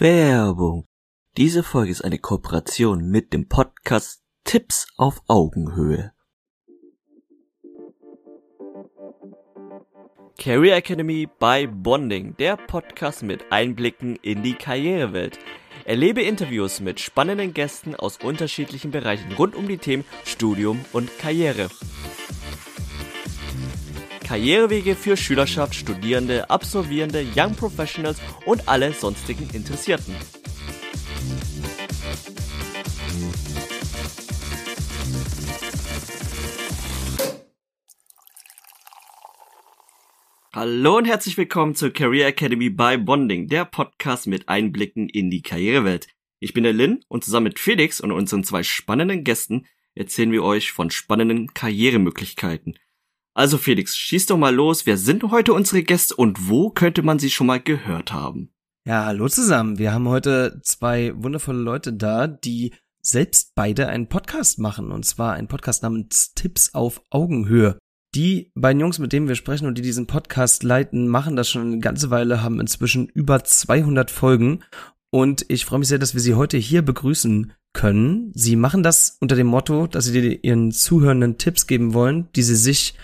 Werbung. Diese Folge ist eine Kooperation mit dem Podcast Tipps auf Augenhöhe. Career Academy by Bonding, der Podcast mit Einblicken in die Karrierewelt. Erlebe Interviews mit spannenden Gästen aus unterschiedlichen Bereichen rund um die Themen Studium und Karriere. Karrierewege für Schülerschaft, Studierende, Absolvierende, Young Professionals und alle sonstigen Interessierten. Hallo und herzlich willkommen zur Career Academy by Bonding, der Podcast mit Einblicken in die Karrierewelt. Ich bin der Lin und zusammen mit Felix und unseren zwei spannenden Gästen erzählen wir euch von spannenden Karrieremöglichkeiten. Also Felix, schieß doch mal los. Wer sind heute unsere Gäste und wo könnte man sie schon mal gehört haben? Ja, hallo zusammen. Wir haben heute zwei wundervolle Leute da, die selbst beide einen Podcast machen. Und zwar einen Podcast namens Tipps auf Augenhöhe. Die beiden Jungs, mit denen wir sprechen und die diesen Podcast leiten, machen das schon eine ganze Weile, haben inzwischen über 200 Folgen. Und ich freue mich sehr, dass wir sie heute hier begrüßen können. Sie machen das unter dem Motto, dass sie ihren Zuhörenden Tipps geben wollen, die sie sich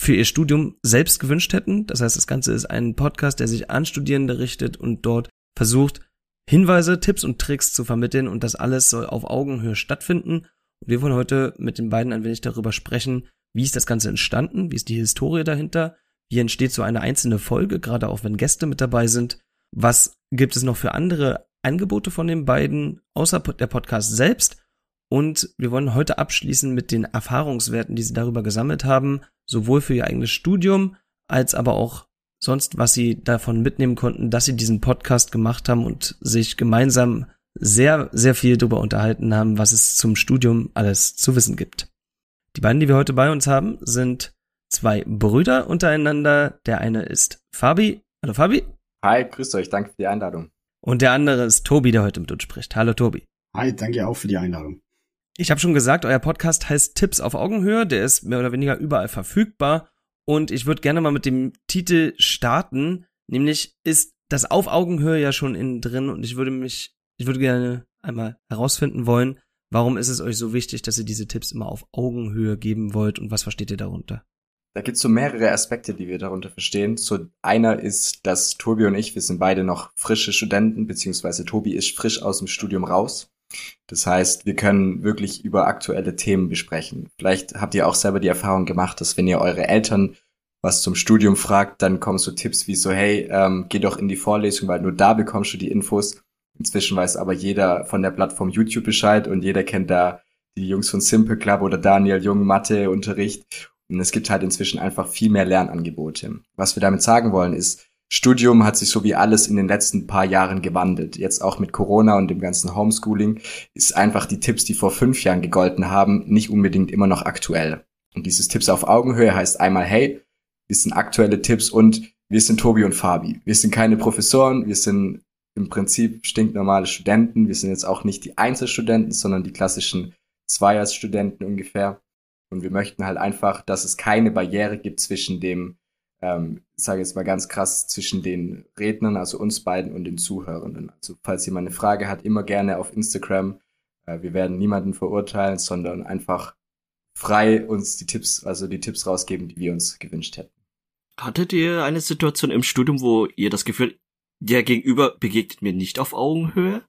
für ihr Studium selbst gewünscht hätten. Das heißt, das Ganze ist ein Podcast, der sich an Studierende richtet und dort versucht, Hinweise, Tipps und Tricks zu vermitteln. Und das alles soll auf Augenhöhe stattfinden. Und wir wollen heute mit den beiden ein wenig darüber sprechen, wie ist das Ganze entstanden, wie ist die Historie dahinter, wie entsteht so eine einzelne Folge, gerade auch wenn Gäste mit dabei sind, was gibt es noch für andere Angebote von den beiden, außer der Podcast selbst? Und wir wollen heute abschließen mit den Erfahrungswerten, die sie darüber gesammelt haben, sowohl für ihr eigenes Studium als aber auch sonst, was sie davon mitnehmen konnten, dass sie diesen Podcast gemacht haben und sich gemeinsam sehr, sehr viel darüber unterhalten haben, was es zum Studium alles zu wissen gibt. Die beiden, die wir heute bei uns haben, sind zwei Brüder untereinander. Der eine ist Fabi. Hallo Fabi. Hi, grüßt euch, danke für die Einladung. Und der andere ist Tobi, der heute mit uns spricht. Hallo Tobi. Hi, danke auch für die Einladung. Ich habe schon gesagt, euer Podcast heißt Tipps auf Augenhöhe. Der ist mehr oder weniger überall verfügbar. Und ich würde gerne mal mit dem Titel starten. Nämlich ist das auf Augenhöhe ja schon innen drin. Und ich würde mich, ich würde gerne einmal herausfinden wollen, warum ist es euch so wichtig, dass ihr diese Tipps immer auf Augenhöhe geben wollt und was versteht ihr darunter? Da gibt es so mehrere Aspekte, die wir darunter verstehen. So einer ist, dass Tobi und ich, wir sind beide noch frische Studenten, beziehungsweise Tobi ist frisch aus dem Studium raus. Das heißt, wir können wirklich über aktuelle Themen besprechen. Vielleicht habt ihr auch selber die Erfahrung gemacht, dass wenn ihr eure Eltern was zum Studium fragt, dann kommen so Tipps wie so, hey, ähm, geh doch in die Vorlesung, weil nur da bekommst du die Infos. Inzwischen weiß aber jeder von der Plattform YouTube Bescheid und jeder kennt da die Jungs von Simple Club oder Daniel Jung Mathe-Unterricht. Und es gibt halt inzwischen einfach viel mehr Lernangebote. Was wir damit sagen wollen ist, Studium hat sich so wie alles in den letzten paar Jahren gewandelt. Jetzt auch mit Corona und dem ganzen Homeschooling ist einfach die Tipps, die vor fünf Jahren gegolten haben, nicht unbedingt immer noch aktuell. Und dieses Tipps auf Augenhöhe heißt einmal, hey, wir sind aktuelle Tipps und wir sind Tobi und Fabi. Wir sind keine Professoren, wir sind im Prinzip stinknormale Studenten. Wir sind jetzt auch nicht die Einzelstudenten, sondern die klassischen Zweiersstudenten ungefähr. Und wir möchten halt einfach, dass es keine Barriere gibt zwischen dem ähm, sage jetzt mal ganz krass, zwischen den Rednern, also uns beiden und den Zuhörenden. Also falls jemand eine Frage hat, immer gerne auf Instagram. Äh, wir werden niemanden verurteilen, sondern einfach frei uns die Tipps, also die Tipps rausgeben, die wir uns gewünscht hätten. Hattet ihr eine Situation im Studium, wo ihr das Gefühl, der Gegenüber begegnet mir nicht auf Augenhöhe?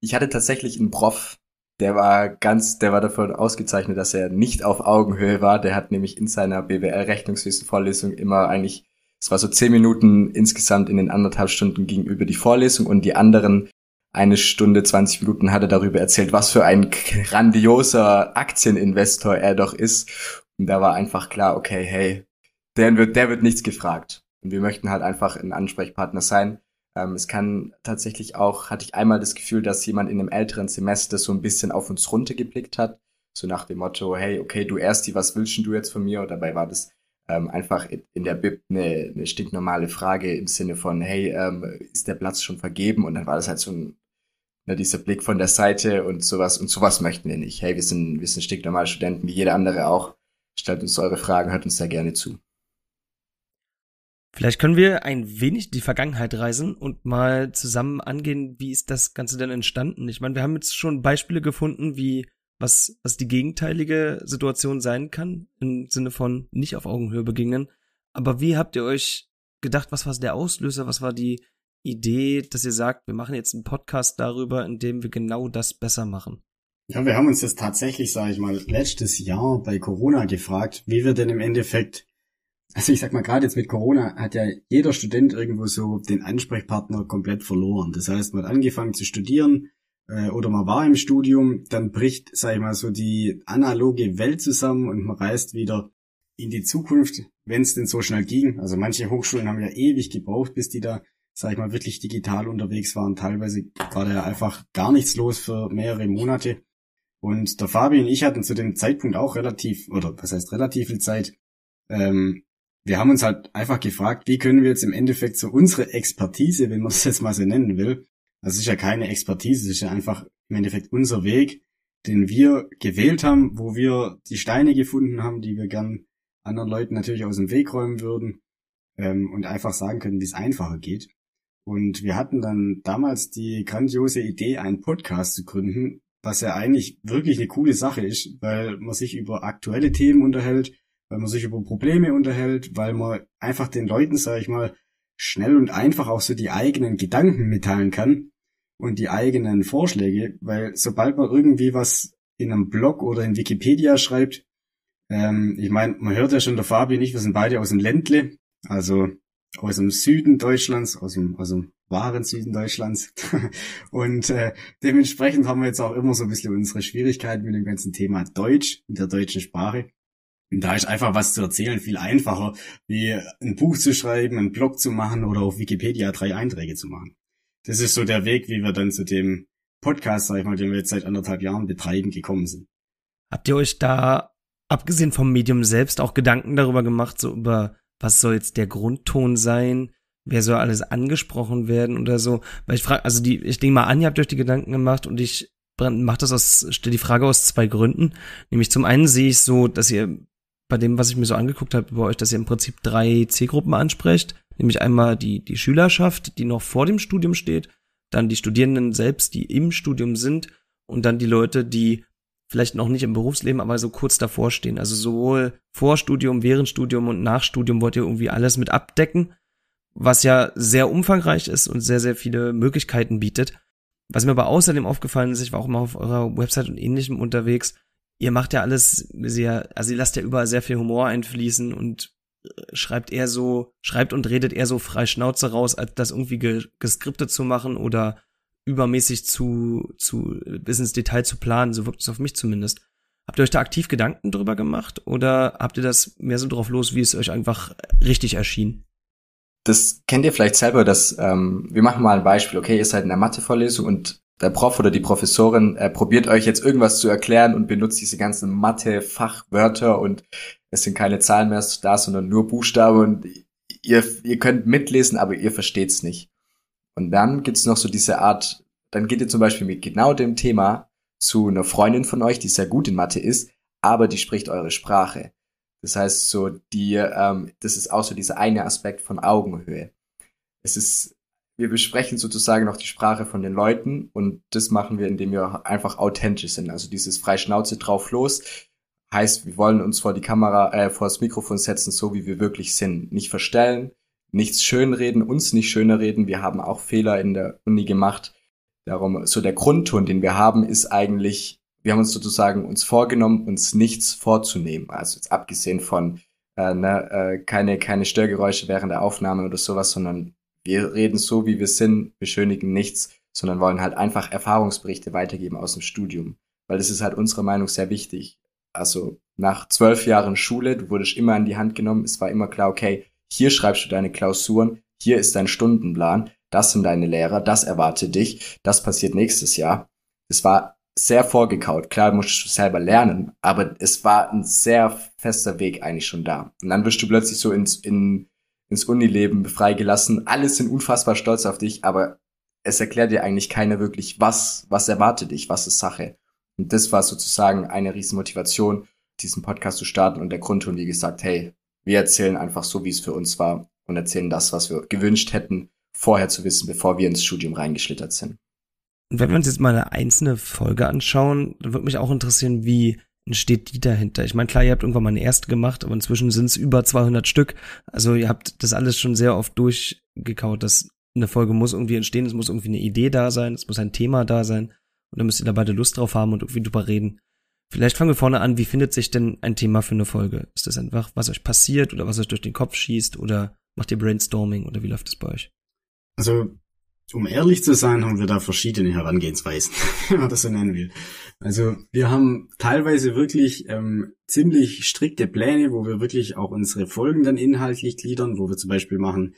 Ich hatte tatsächlich einen Prof, der war ganz, der war davon ausgezeichnet, dass er nicht auf Augenhöhe war. Der hat nämlich in seiner BWL-Rechnungswesen-Vorlesung immer eigentlich, es war so zehn Minuten insgesamt in den anderthalb Stunden gegenüber die Vorlesung und die anderen eine Stunde, 20 Minuten hat er darüber erzählt, was für ein grandioser Aktieninvestor er doch ist. Und da war einfach klar, okay, hey, der wird, der wird nichts gefragt. Und wir möchten halt einfach ein Ansprechpartner sein, ähm, es kann tatsächlich auch, hatte ich einmal das Gefühl, dass jemand in einem älteren Semester so ein bisschen auf uns runtergeblickt hat. So nach dem Motto, hey, okay, du Ersti, was willst du jetzt von mir? Und dabei war das ähm, einfach in der Bib eine, eine stinknormale Frage im Sinne von, hey, ähm, ist der Platz schon vergeben? Und dann war das halt so ein, ne, dieser Blick von der Seite und sowas. Und sowas möchten wir nicht. Hey, wir sind, wir sind stinknormale Studenten, wie jeder andere auch. Stellt uns eure Fragen, hört uns da gerne zu. Vielleicht können wir ein wenig die Vergangenheit reisen und mal zusammen angehen, wie ist das Ganze denn entstanden? Ich meine, wir haben jetzt schon Beispiele gefunden, wie was, was die gegenteilige Situation sein kann, im Sinne von nicht auf Augenhöhe begegnen. Aber wie habt ihr euch gedacht, was war der Auslöser, was war die Idee, dass ihr sagt, wir machen jetzt einen Podcast darüber, in dem wir genau das besser machen? Ja, wir haben uns das tatsächlich, sage ich mal, letztes Jahr bei Corona gefragt, wie wir denn im Endeffekt, also ich sag mal, gerade jetzt mit Corona hat ja jeder Student irgendwo so den Ansprechpartner komplett verloren. Das heißt, man hat angefangen zu studieren äh, oder man war im Studium, dann bricht, sag ich mal, so die analoge Welt zusammen und man reist wieder in die Zukunft, wenn es denn so schnell ging. Also manche Hochschulen haben ja ewig gebraucht, bis die da, sag ich mal, wirklich digital unterwegs waren. Teilweise war da ja einfach gar nichts los für mehrere Monate. Und der Fabi und ich hatten zu dem Zeitpunkt auch relativ, oder was heißt relativ viel Zeit. Ähm, wir haben uns halt einfach gefragt, wie können wir jetzt im Endeffekt so unsere Expertise, wenn man es jetzt mal so nennen will, das ist ja keine Expertise, das ist ja einfach im Endeffekt unser Weg, den wir gewählt haben, wo wir die Steine gefunden haben, die wir gern anderen Leuten natürlich aus dem Weg räumen würden ähm, und einfach sagen können, wie es einfacher geht. Und wir hatten dann damals die grandiose Idee, einen Podcast zu gründen, was ja eigentlich wirklich eine coole Sache ist, weil man sich über aktuelle Themen unterhält, weil man sich über Probleme unterhält, weil man einfach den Leuten, sag ich mal, schnell und einfach auch so die eigenen Gedanken mitteilen kann und die eigenen Vorschläge, weil sobald man irgendwie was in einem Blog oder in Wikipedia schreibt, ähm, ich meine, man hört ja schon der Fabi nicht, wir sind beide aus dem Ländle, also aus dem Süden Deutschlands, aus dem, aus dem wahren Süden Deutschlands. und äh, dementsprechend haben wir jetzt auch immer so ein bisschen unsere Schwierigkeiten mit dem ganzen Thema Deutsch, mit der deutschen Sprache. Und da ist einfach was zu erzählen viel einfacher, wie ein Buch zu schreiben, einen Blog zu machen oder auf Wikipedia drei Einträge zu machen. Das ist so der Weg, wie wir dann zu dem Podcast, sag ich mal, den wir jetzt seit anderthalb Jahren betreiben, gekommen sind. Habt ihr euch da, abgesehen vom Medium selbst, auch Gedanken darüber gemacht, so über was soll jetzt der Grundton sein? Wer soll alles angesprochen werden oder so? Weil ich frage, also die, ich denke mal an, ihr habt euch die Gedanken gemacht und ich mache das aus, stelle die Frage aus zwei Gründen. Nämlich zum einen sehe ich so, dass ihr bei dem, was ich mir so angeguckt habe bei euch, dass ihr im Prinzip drei Zielgruppen ansprecht. Nämlich einmal die, die Schülerschaft, die noch vor dem Studium steht, dann die Studierenden selbst, die im Studium sind und dann die Leute, die vielleicht noch nicht im Berufsleben, aber so kurz davor stehen. Also sowohl vor Studium, während Studium und nach Studium wollt ihr irgendwie alles mit abdecken, was ja sehr umfangreich ist und sehr, sehr viele Möglichkeiten bietet. Was mir aber außerdem aufgefallen ist, ich war auch mal auf eurer Website und ähnlichem unterwegs, ihr macht ja alles sehr, also ihr lasst ja überall sehr viel Humor einfließen und schreibt eher so, schreibt und redet eher so frei Schnauze raus, als das irgendwie ge geskriptet zu machen oder übermäßig zu, zu, bis ins Detail zu planen. So wirkt es auf mich zumindest. Habt ihr euch da aktiv Gedanken drüber gemacht oder habt ihr das mehr so drauf los, wie es euch einfach richtig erschien? Das kennt ihr vielleicht selber, dass ähm, wir machen mal ein Beispiel, okay, ihr seid in der Mathe-Vorlesung und der Prof oder die Professorin äh, probiert euch jetzt irgendwas zu erklären und benutzt diese ganzen Mathe-Fachwörter und es sind keine Zahlen mehr da, sondern nur Buchstaben und ihr, ihr könnt mitlesen, aber ihr versteht's nicht. Und dann gibt's noch so diese Art, dann geht ihr zum Beispiel mit genau dem Thema zu einer Freundin von euch, die sehr gut in Mathe ist, aber die spricht eure Sprache. Das heißt, so die, ähm, das ist auch so dieser eine Aspekt von Augenhöhe. Es ist, wir besprechen sozusagen noch die Sprache von den Leuten und das machen wir, indem wir einfach authentisch sind. Also dieses frei Schnauze drauf los Heißt, wir wollen uns vor die Kamera, äh, vor das Mikrofon setzen, so wie wir wirklich sind. Nicht verstellen, nichts schönreden, uns nicht schöner reden. Wir haben auch Fehler in der Uni gemacht. Darum, so der Grundton, den wir haben, ist eigentlich, wir haben uns sozusagen uns vorgenommen, uns nichts vorzunehmen. Also jetzt abgesehen von äh, ne, äh, keine, keine Störgeräusche während der Aufnahme oder sowas, sondern wir reden so, wie wir sind, beschönigen nichts, sondern wollen halt einfach Erfahrungsberichte weitergeben aus dem Studium. Weil das ist halt unserer Meinung sehr wichtig also nach zwölf Jahren Schule, du wurdest immer an die Hand genommen, es war immer klar, okay, hier schreibst du deine Klausuren, hier ist dein Stundenplan, das sind deine Lehrer, das erwartet dich, das passiert nächstes Jahr. Es war sehr vorgekaut. Klar, musst du selber lernen, aber es war ein sehr fester Weg eigentlich schon da. Und dann wirst du plötzlich so ins, in, ins Unileben freigelassen. Alle sind unfassbar stolz auf dich, aber es erklärt dir eigentlich keiner wirklich, was, was erwartet dich, was ist Sache. Und das war sozusagen eine riesen Motivation, diesen Podcast zu starten und der Grundton, wie gesagt, hey, wir erzählen einfach so, wie es für uns war. und erzählen das, was wir gewünscht hätten, vorher zu wissen, bevor wir ins Studium reingeschlittert sind. Und wenn wir uns jetzt mal eine einzelne Folge anschauen, dann würde mich auch interessieren, wie entsteht die dahinter? Ich meine, klar, ihr habt irgendwann mal eine erste gemacht, aber inzwischen sind es über 200 Stück. Also ihr habt das alles schon sehr oft durchgekaut, dass eine Folge muss irgendwie entstehen, es muss irgendwie eine Idee da sein, es muss ein Thema da sein und dann müsst ihr da beide Lust drauf haben und irgendwie drüber reden. Vielleicht fangen wir vorne an, wie findet sich denn ein Thema für eine Folge? Ist das einfach, was euch passiert oder was euch durch den Kopf schießt oder macht ihr Brainstorming oder wie läuft es bei euch? Also um ehrlich zu sein, haben wir da verschiedene Herangehensweisen, wenn man das so nennen will. Also wir haben teilweise wirklich ähm, ziemlich strikte Pläne, wo wir wirklich auch unsere Folgen dann inhaltlich gliedern, wo wir zum Beispiel machen,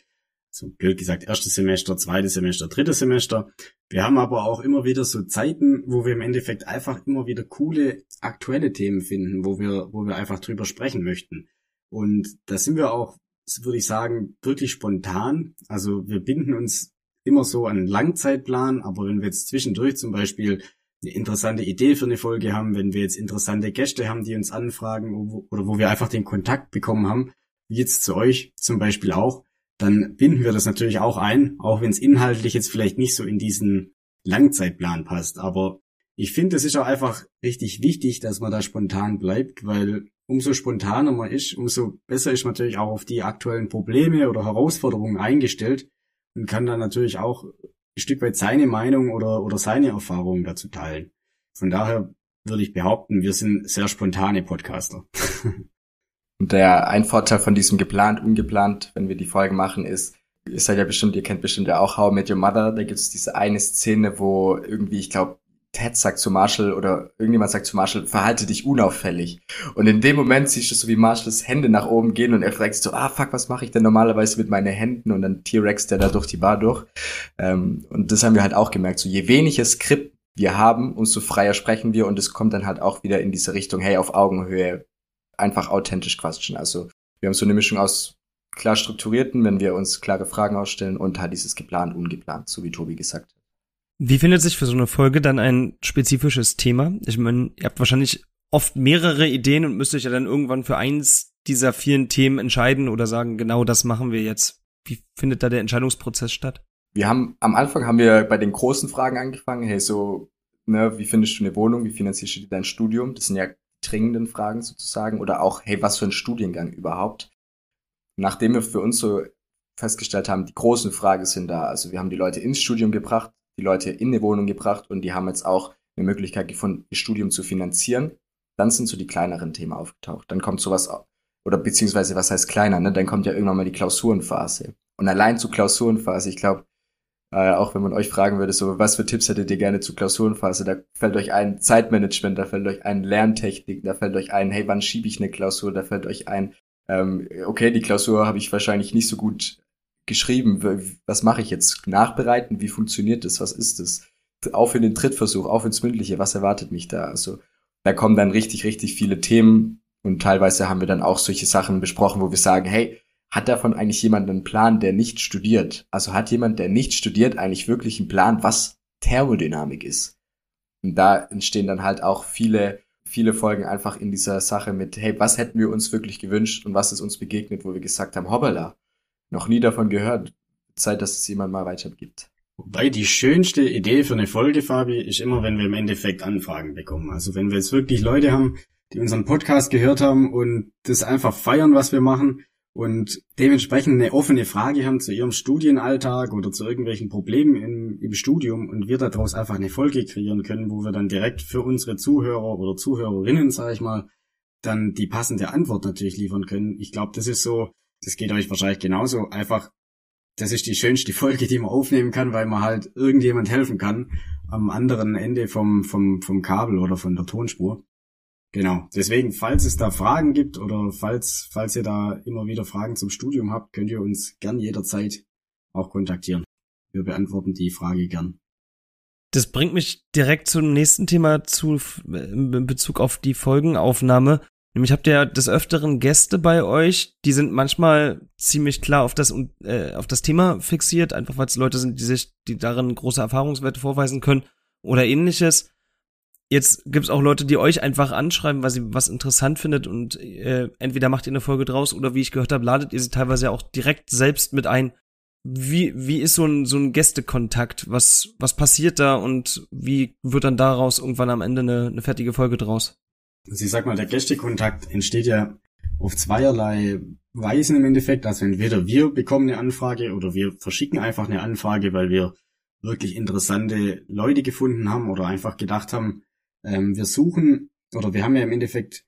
so blöd gesagt, erstes Semester, zweites Semester, drittes Semester. Wir haben aber auch immer wieder so Zeiten, wo wir im Endeffekt einfach immer wieder coole aktuelle Themen finden, wo wir, wo wir einfach drüber sprechen möchten. Und da sind wir auch, würde ich sagen, wirklich spontan. Also wir binden uns immer so einen Langzeitplan, aber wenn wir jetzt zwischendurch zum Beispiel eine interessante Idee für eine Folge haben, wenn wir jetzt interessante Gäste haben, die uns anfragen oder wo wir einfach den Kontakt bekommen haben, wie jetzt zu euch zum Beispiel auch, dann binden wir das natürlich auch ein, auch wenn es inhaltlich jetzt vielleicht nicht so in diesen Langzeitplan passt. Aber ich finde, es ist auch einfach richtig wichtig, dass man da spontan bleibt, weil umso spontaner man ist, umso besser ist man natürlich auch auf die aktuellen Probleme oder Herausforderungen eingestellt und kann dann natürlich auch ein Stück weit seine Meinung oder, oder seine Erfahrungen dazu teilen. Von daher würde ich behaupten, wir sind sehr spontane Podcaster. Und der ein Vorteil von diesem geplant, ungeplant, wenn wir die Folge machen, ist, ihr seid ja bestimmt, ihr kennt bestimmt ja auch How I Met Your Mother, da gibt es diese eine Szene, wo irgendwie, ich glaube, Ted sagt zu Marshall oder irgendjemand sagt zu Marshall, verhalte dich unauffällig. Und in dem Moment siehst du so, wie Marshalls Hände nach oben gehen und er fragt sich so, ah fuck, was mache ich denn normalerweise mit meinen Händen? Und dann T-Rex der da durch die Bar durch. Ähm, und das haben wir halt auch gemerkt. So je weniger Skript wir haben, umso freier sprechen wir und es kommt dann halt auch wieder in diese Richtung, hey, auf Augenhöhe, einfach authentisch quatschen. Also wir haben so eine Mischung aus klar strukturierten, wenn wir uns klare Fragen ausstellen und halt dieses geplant, ungeplant, so wie Tobi gesagt hat. Wie findet sich für so eine Folge dann ein spezifisches Thema? Ich meine, ihr habt wahrscheinlich oft mehrere Ideen und müsst euch ja dann irgendwann für eins dieser vielen Themen entscheiden oder sagen, genau das machen wir jetzt. Wie findet da der Entscheidungsprozess statt? Wir haben, am Anfang haben wir bei den großen Fragen angefangen. Hey, so, ne, wie findest du eine Wohnung? Wie finanzierst du dein Studium? Das sind ja dringenden Fragen sozusagen. Oder auch, hey, was für ein Studiengang überhaupt? Nachdem wir für uns so festgestellt haben, die großen Fragen sind da. Also wir haben die Leute ins Studium gebracht, die Leute in eine Wohnung gebracht und die haben jetzt auch eine Möglichkeit gefunden, ihr Studium zu finanzieren. Dann sind so die kleineren Themen aufgetaucht. Dann kommt sowas, oder beziehungsweise was heißt kleiner, ne? Dann kommt ja irgendwann mal die Klausurenphase. Und allein zur Klausurenphase, ich glaube, äh, auch wenn man euch fragen würde, so was für Tipps hättet ihr gerne zur Klausurenphase, da fällt euch ein Zeitmanagement, da fällt euch ein Lerntechnik, da fällt euch ein, hey, wann schiebe ich eine Klausur, da fällt euch ein, ähm, okay, die Klausur habe ich wahrscheinlich nicht so gut geschrieben. Was mache ich jetzt? Nachbereiten? Wie funktioniert das? Was ist das? Auf in den Trittversuch, auf ins Mündliche. Was erwartet mich da? Also, da kommen dann richtig, richtig viele Themen und teilweise haben wir dann auch solche Sachen besprochen, wo wir sagen, hey, hat davon eigentlich jemand einen Plan, der nicht studiert? Also hat jemand, der nicht studiert, eigentlich wirklich einen Plan, was Thermodynamik ist? Und da entstehen dann halt auch viele, viele Folgen einfach in dieser Sache mit, hey, was hätten wir uns wirklich gewünscht und was ist uns begegnet, wo wir gesagt haben, hoppala, noch nie davon gehört. Zeit, dass es jemand mal weitergibt. Wobei die schönste Idee für eine Folge, Fabi, ist immer, wenn wir im Endeffekt Anfragen bekommen. Also wenn wir jetzt wirklich Leute haben, die unseren Podcast gehört haben und das einfach feiern, was wir machen und dementsprechend eine offene Frage haben zu ihrem Studienalltag oder zu irgendwelchen Problemen im, im Studium und wir daraus einfach eine Folge kreieren können, wo wir dann direkt für unsere Zuhörer oder Zuhörerinnen, sage ich mal, dann die passende Antwort natürlich liefern können. Ich glaube, das ist so das geht euch wahrscheinlich genauso. Einfach, das ist die schönste Folge, die man aufnehmen kann, weil man halt irgendjemand helfen kann am anderen Ende vom, vom, vom Kabel oder von der Tonspur. Genau. Deswegen, falls es da Fragen gibt oder falls, falls ihr da immer wieder Fragen zum Studium habt, könnt ihr uns gern jederzeit auch kontaktieren. Wir beantworten die Frage gern. Das bringt mich direkt zum nächsten Thema zu, in Bezug auf die Folgenaufnahme. Nämlich habt ihr des Öfteren Gäste bei euch, die sind manchmal ziemlich klar auf das, äh, auf das Thema fixiert, einfach weil es Leute sind, die sich, die darin große Erfahrungswerte vorweisen können oder ähnliches. Jetzt gibt's auch Leute, die euch einfach anschreiben, weil sie was interessant findet und äh, entweder macht ihr eine Folge draus oder wie ich gehört habe, ladet ihr sie teilweise auch direkt selbst mit ein. Wie, wie ist so ein, so ein Gästekontakt? Was, was passiert da und wie wird dann daraus irgendwann am Ende eine, eine fertige Folge draus? Also ich sag mal, der Gästekontakt entsteht ja auf zweierlei Weisen im Endeffekt. Also entweder wir bekommen eine Anfrage oder wir verschicken einfach eine Anfrage, weil wir wirklich interessante Leute gefunden haben oder einfach gedacht haben, ähm, wir suchen oder wir haben ja im Endeffekt,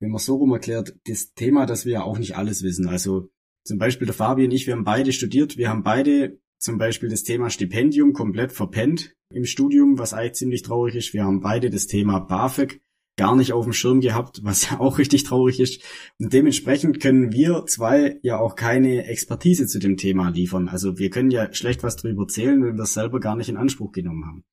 wenn man so rum erklärt, das Thema, dass wir ja auch nicht alles wissen. Also zum Beispiel der Fabi und ich, wir haben beide studiert, wir haben beide zum Beispiel das Thema Stipendium komplett verpennt im Studium, was eigentlich ziemlich traurig ist. Wir haben beide das Thema BAföG gar nicht auf dem Schirm gehabt, was ja auch richtig traurig ist. Und dementsprechend können wir zwei ja auch keine Expertise zu dem Thema liefern. Also wir können ja schlecht was drüber erzählen, wenn wir es selber gar nicht in Anspruch genommen haben.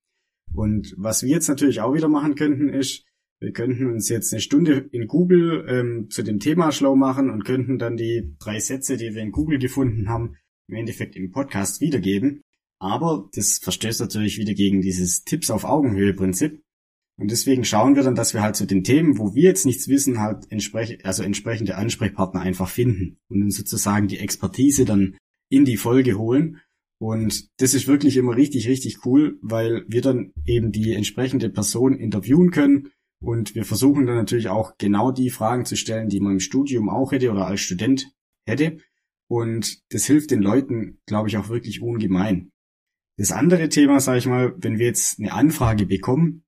Und was wir jetzt natürlich auch wieder machen könnten, ist, wir könnten uns jetzt eine Stunde in Google ähm, zu dem Thema schlau machen und könnten dann die drei Sätze, die wir in Google gefunden haben, im Endeffekt im Podcast wiedergeben. Aber das verstößt natürlich wieder gegen dieses Tipps auf Augenhöhe Prinzip. Und deswegen schauen wir dann, dass wir halt zu den Themen, wo wir jetzt nichts wissen, halt entsprechend, also entsprechende Ansprechpartner einfach finden und dann sozusagen die Expertise dann in die Folge holen. Und das ist wirklich immer richtig, richtig cool, weil wir dann eben die entsprechende Person interviewen können und wir versuchen dann natürlich auch genau die Fragen zu stellen, die man im Studium auch hätte oder als Student hätte. Und das hilft den Leuten, glaube ich, auch wirklich ungemein. Das andere Thema, sage ich mal, wenn wir jetzt eine Anfrage bekommen,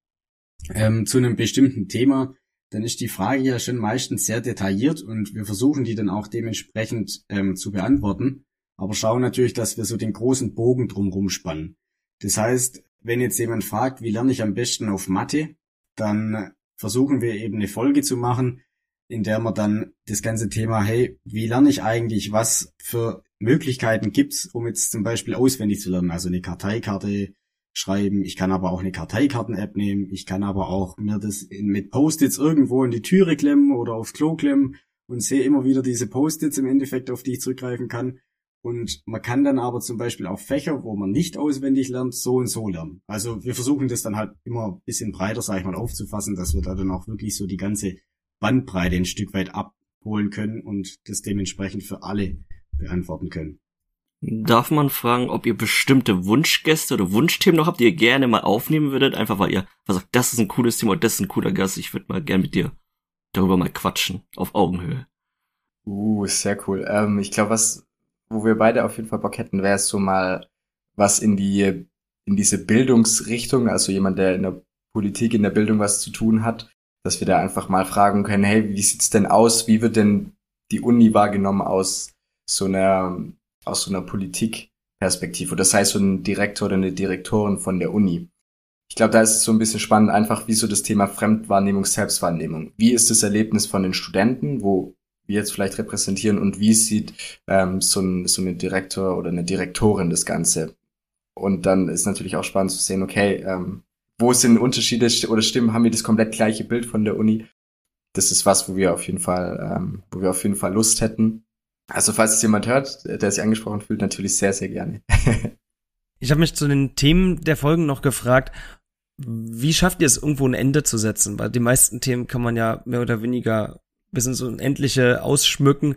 ähm, zu einem bestimmten Thema, dann ist die Frage ja schon meistens sehr detailliert und wir versuchen die dann auch dementsprechend ähm, zu beantworten, aber schauen natürlich, dass wir so den großen Bogen drumherum spannen. Das heißt, wenn jetzt jemand fragt, wie lerne ich am besten auf Mathe, dann versuchen wir eben eine Folge zu machen, in der man dann das ganze Thema, hey, wie lerne ich eigentlich, was für Möglichkeiten gibt's, um jetzt zum Beispiel auswendig zu lernen, also eine Karteikarte, schreiben. Ich kann aber auch eine Karteikarten-App nehmen. Ich kann aber auch mir das mit Post-its irgendwo in die Türe klemmen oder aufs Klo klemmen und sehe immer wieder diese Post-its im Endeffekt, auf die ich zurückgreifen kann. Und man kann dann aber zum Beispiel auch Fächer, wo man nicht auswendig lernt, so und so lernen. Also wir versuchen das dann halt immer ein bisschen breiter, sag ich mal, aufzufassen, dass wir da dann auch wirklich so die ganze Bandbreite ein Stück weit abholen können und das dementsprechend für alle beantworten können. Darf man fragen, ob ihr bestimmte Wunschgäste oder Wunschthemen noch habt, die ihr gerne mal aufnehmen würdet? Einfach weil ihr sagt, das ist ein cooles Thema das ist ein cooler Gast. Ich würde mal gern mit dir darüber mal quatschen. Auf Augenhöhe. Uh, sehr cool. Ähm, ich glaube, was, wo wir beide auf jeden Fall Bock hätten, wäre es so mal was in die, in diese Bildungsrichtung, also jemand, der in der Politik, in der Bildung was zu tun hat, dass wir da einfach mal fragen können, hey, wie sieht's denn aus? Wie wird denn die Uni wahrgenommen aus so einer aus so einer Politikperspektive. Das heißt, so ein Direktor oder eine Direktorin von der Uni. Ich glaube, da ist es so ein bisschen spannend, einfach wie so das Thema Fremdwahrnehmung, Selbstwahrnehmung. Wie ist das Erlebnis von den Studenten, wo wir jetzt vielleicht repräsentieren und wie sieht ähm, so, ein, so eine Direktor oder eine Direktorin das Ganze? Und dann ist natürlich auch spannend zu sehen, okay, ähm, wo sind Unterschiede oder Stimmen, haben wir das komplett gleiche Bild von der Uni? Das ist was, wo wir auf jeden Fall, ähm, wo wir auf jeden Fall Lust hätten. Also falls es jemand hört, der sich angesprochen fühlt, natürlich sehr, sehr gerne. ich habe mich zu den Themen der Folgen noch gefragt, wie schafft ihr es, irgendwo ein Ende zu setzen? Weil die meisten Themen kann man ja mehr oder weniger bis ins Unendliche ausschmücken.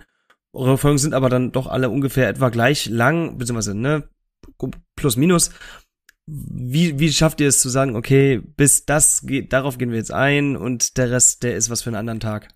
Eure Folgen sind aber dann doch alle ungefähr etwa gleich lang, beziehungsweise, ne, plus minus. Wie, wie schafft ihr es zu sagen, okay, bis das geht, darauf gehen wir jetzt ein und der Rest, der ist was für einen anderen Tag?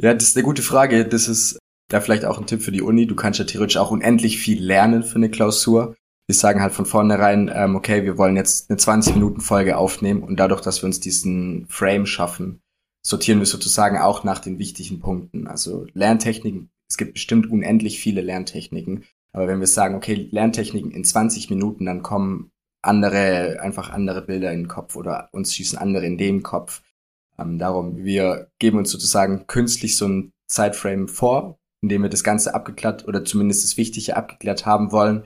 Ja, das ist eine gute Frage. Das ist da vielleicht auch ein Tipp für die Uni. Du kannst ja theoretisch auch unendlich viel lernen für eine Klausur. Wir sagen halt von vornherein, ähm, okay, wir wollen jetzt eine 20-Minuten-Folge aufnehmen und dadurch, dass wir uns diesen Frame schaffen, sortieren wir sozusagen auch nach den wichtigen Punkten. Also Lerntechniken, es gibt bestimmt unendlich viele Lerntechniken. Aber wenn wir sagen, okay, Lerntechniken in 20 Minuten, dann kommen andere, einfach andere Bilder in den Kopf oder uns schießen andere in den Kopf. Ähm, darum, wir geben uns sozusagen künstlich so ein Zeitframe vor, indem wir das Ganze abgeklärt oder zumindest das Wichtige abgeklärt haben wollen.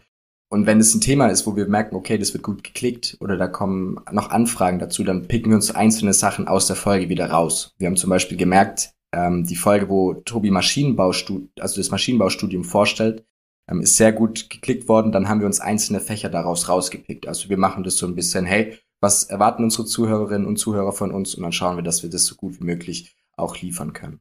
Und wenn es ein Thema ist, wo wir merken, okay, das wird gut geklickt oder da kommen noch Anfragen dazu, dann picken wir uns einzelne Sachen aus der Folge wieder raus. Wir haben zum Beispiel gemerkt, ähm, die Folge, wo Tobi Maschinenbaustudium, also das Maschinenbaustudium vorstellt, ähm, ist sehr gut geklickt worden. Dann haben wir uns einzelne Fächer daraus rausgepickt. Also wir machen das so ein bisschen, hey, was erwarten unsere Zuhörerinnen und Zuhörer von uns und dann schauen wir, dass wir das so gut wie möglich auch liefern können.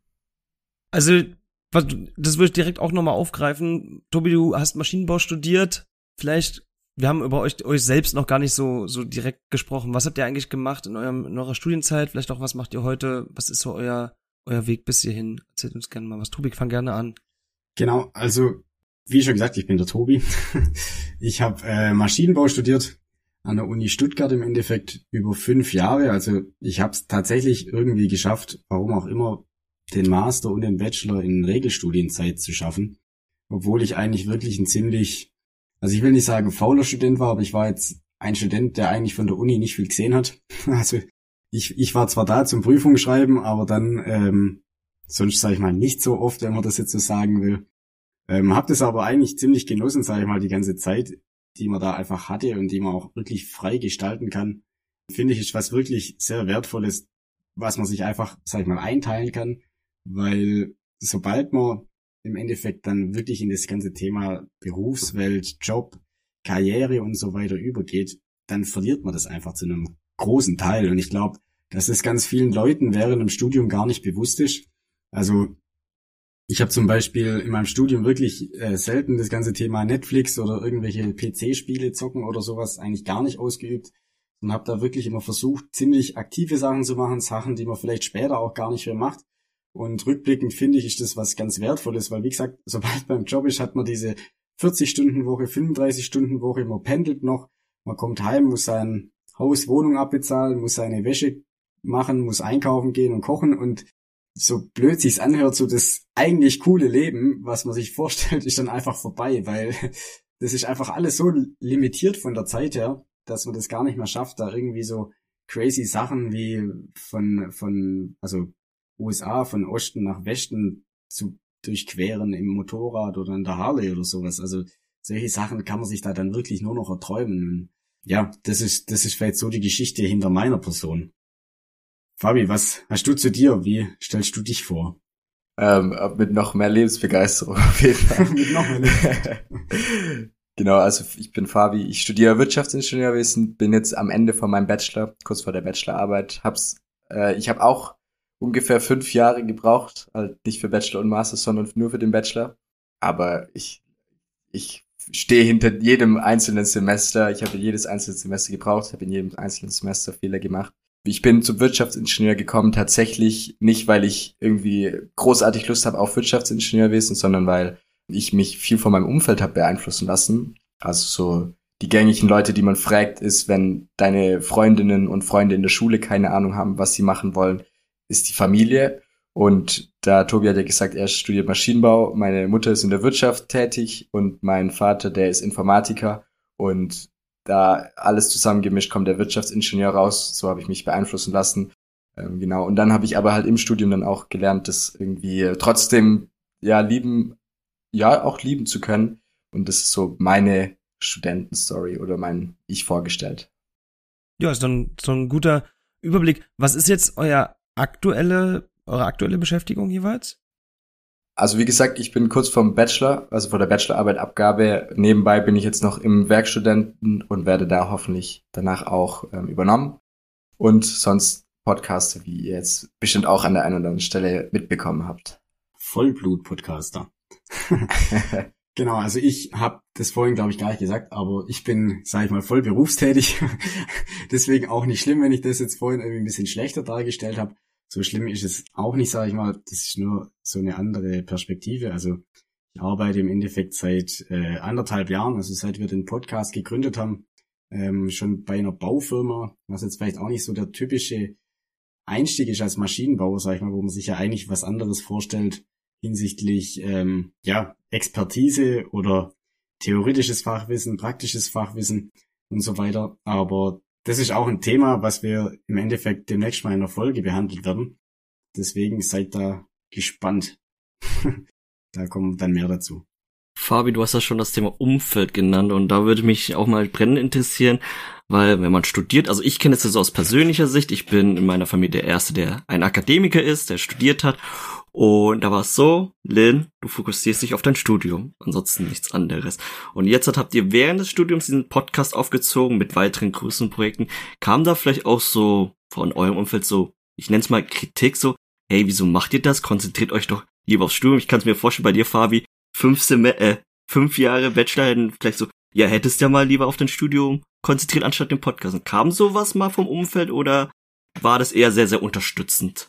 Also, das würde ich direkt auch nochmal aufgreifen. Tobi, du hast Maschinenbau studiert. Vielleicht, wir haben über euch, euch selbst noch gar nicht so, so direkt gesprochen. Was habt ihr eigentlich gemacht in, eurem, in eurer Studienzeit? Vielleicht auch, was macht ihr heute? Was ist so euer, euer Weg bis hierhin? Erzählt uns gerne mal was. Tobi, fang gerne an. Genau, also wie schon gesagt, ich bin der Tobi. Ich habe äh, Maschinenbau studiert an der Uni Stuttgart im Endeffekt über fünf Jahre. Also ich habe es tatsächlich irgendwie geschafft, warum auch immer, den Master und den Bachelor in Regelstudienzeit zu schaffen. Obwohl ich eigentlich wirklich ein ziemlich, also ich will nicht sagen fauler Student war, aber ich war jetzt ein Student, der eigentlich von der Uni nicht viel gesehen hat. Also ich, ich war zwar da zum Prüfungsschreiben, aber dann ähm, sonst sage ich mal nicht so oft, wenn man das jetzt so sagen will. Ähm, hab das aber eigentlich ziemlich genossen, sage ich mal, die ganze Zeit, die man da einfach hatte und die man auch wirklich frei gestalten kann. Finde ich, ist was wirklich sehr Wertvolles, was man sich einfach, sag ich mal, einteilen kann, weil sobald man im Endeffekt dann wirklich in das ganze Thema Berufswelt, Job, Karriere und so weiter übergeht, dann verliert man das einfach zu einem großen Teil. Und ich glaube, dass es ganz vielen Leuten während dem Studium gar nicht bewusst ist. Also ich habe zum Beispiel in meinem Studium wirklich äh, selten das ganze Thema Netflix oder irgendwelche PC-Spiele zocken oder sowas eigentlich gar nicht ausgeübt und habe da wirklich immer versucht, ziemlich aktive Sachen zu machen, Sachen, die man vielleicht später auch gar nicht mehr macht. Und rückblickend finde ich, ist das was ganz Wertvolles, weil wie gesagt, sobald beim Job ist, hat man diese 40-Stunden-Woche, 35-Stunden-Woche, man pendelt noch, man kommt heim, muss sein Haus, Wohnung abbezahlen, muss seine Wäsche machen, muss einkaufen gehen und kochen. Und so blöd sich's anhört, so das eigentlich coole Leben, was man sich vorstellt, ist dann einfach vorbei, weil das ist einfach alles so limitiert von der Zeit her, dass man das gar nicht mehr schafft, da irgendwie so crazy Sachen wie von, von, also USA von Osten nach Westen zu durchqueren im Motorrad oder in der Harley oder sowas. Also solche Sachen kann man sich da dann wirklich nur noch erträumen. Ja, das ist, das ist vielleicht so die Geschichte hinter meiner Person. Fabi, was hast du zu dir? Wie stellst du dich vor? Ähm, mit noch mehr Lebensbegeisterung auf jeden Fall. mit noch mehr Lebensbegeisterung. genau, also ich bin Fabi, ich studiere Wirtschaftsingenieurwesen, bin jetzt am Ende von meinem Bachelor, kurz vor der Bachelorarbeit. Hab's, äh, ich habe auch ungefähr fünf Jahre gebraucht, halt nicht für Bachelor und Master, sondern nur für den Bachelor. Aber ich, ich stehe hinter jedem einzelnen Semester. Ich habe jedes einzelne Semester gebraucht, habe in jedem einzelnen Semester Fehler gemacht ich bin zum Wirtschaftsingenieur gekommen, tatsächlich nicht, weil ich irgendwie großartig Lust habe auf Wirtschaftsingenieurwesen, sondern weil ich mich viel von meinem Umfeld habe beeinflussen lassen. Also so die gängigen Leute, die man fragt, ist, wenn deine Freundinnen und Freunde in der Schule keine Ahnung haben, was sie machen wollen, ist die Familie. Und da Tobi hat ja gesagt, er studiert Maschinenbau, meine Mutter ist in der Wirtschaft tätig und mein Vater, der ist Informatiker. Und da alles zusammengemischt kommt der Wirtschaftsingenieur raus. So habe ich mich beeinflussen lassen. Ähm, genau. Und dann habe ich aber halt im Studium dann auch gelernt, das irgendwie trotzdem ja lieben, ja auch lieben zu können. Und das ist so meine Studentenstory oder mein Ich vorgestellt. Ja, ist dann so ein guter Überblick. Was ist jetzt euer aktuelle, eure aktuelle Beschäftigung jeweils? Also wie gesagt, ich bin kurz vom Bachelor, also vor der Bachelorarbeitabgabe. Nebenbei bin ich jetzt noch im Werkstudenten und werde da hoffentlich danach auch ähm, übernommen. Und sonst Podcaster, wie ihr jetzt bestimmt auch an der einen oder anderen Stelle mitbekommen habt. Vollblut-Podcaster. genau, also ich habe das vorhin, glaube ich, gar nicht gesagt, aber ich bin, sage ich mal, voll berufstätig. Deswegen auch nicht schlimm, wenn ich das jetzt vorhin irgendwie ein bisschen schlechter dargestellt habe so schlimm ist es auch nicht, sage ich mal. Das ist nur so eine andere Perspektive. Also ich arbeite im Endeffekt seit äh, anderthalb Jahren, also seit wir den Podcast gegründet haben, ähm, schon bei einer Baufirma, was jetzt vielleicht auch nicht so der typische Einstieg ist als Maschinenbauer, sag ich mal, wo man sich ja eigentlich was anderes vorstellt hinsichtlich ähm, ja Expertise oder theoretisches Fachwissen, praktisches Fachwissen und so weiter. Aber das ist auch ein Thema, was wir im Endeffekt demnächst mal in der Folge behandelt werden. Deswegen seid da gespannt. da kommt dann mehr dazu. Fabi, du hast ja schon das Thema Umfeld genannt und da würde mich auch mal brennend interessieren, weil wenn man studiert, also ich kenne es so aus persönlicher Sicht, ich bin in meiner Familie der Erste, der ein Akademiker ist, der studiert hat Und da war es so, Lynn, du fokussierst dich auf dein Studium, ansonsten nichts anderes. Und jetzt habt ihr während des Studiums diesen Podcast aufgezogen mit weiteren größeren Projekten. Kam da vielleicht auch so von eurem Umfeld so, ich nenne es mal Kritik so, hey, wieso macht ihr das? Konzentriert euch doch lieber aufs Studium. Ich kann es mir vorstellen, bei dir, Fabi, fünf, Sem äh, fünf Jahre Bachelor hätten vielleicht so, ja, hättest ja mal lieber auf dein Studium konzentriert anstatt dem Podcast. Und kam sowas mal vom Umfeld oder war das eher sehr, sehr unterstützend?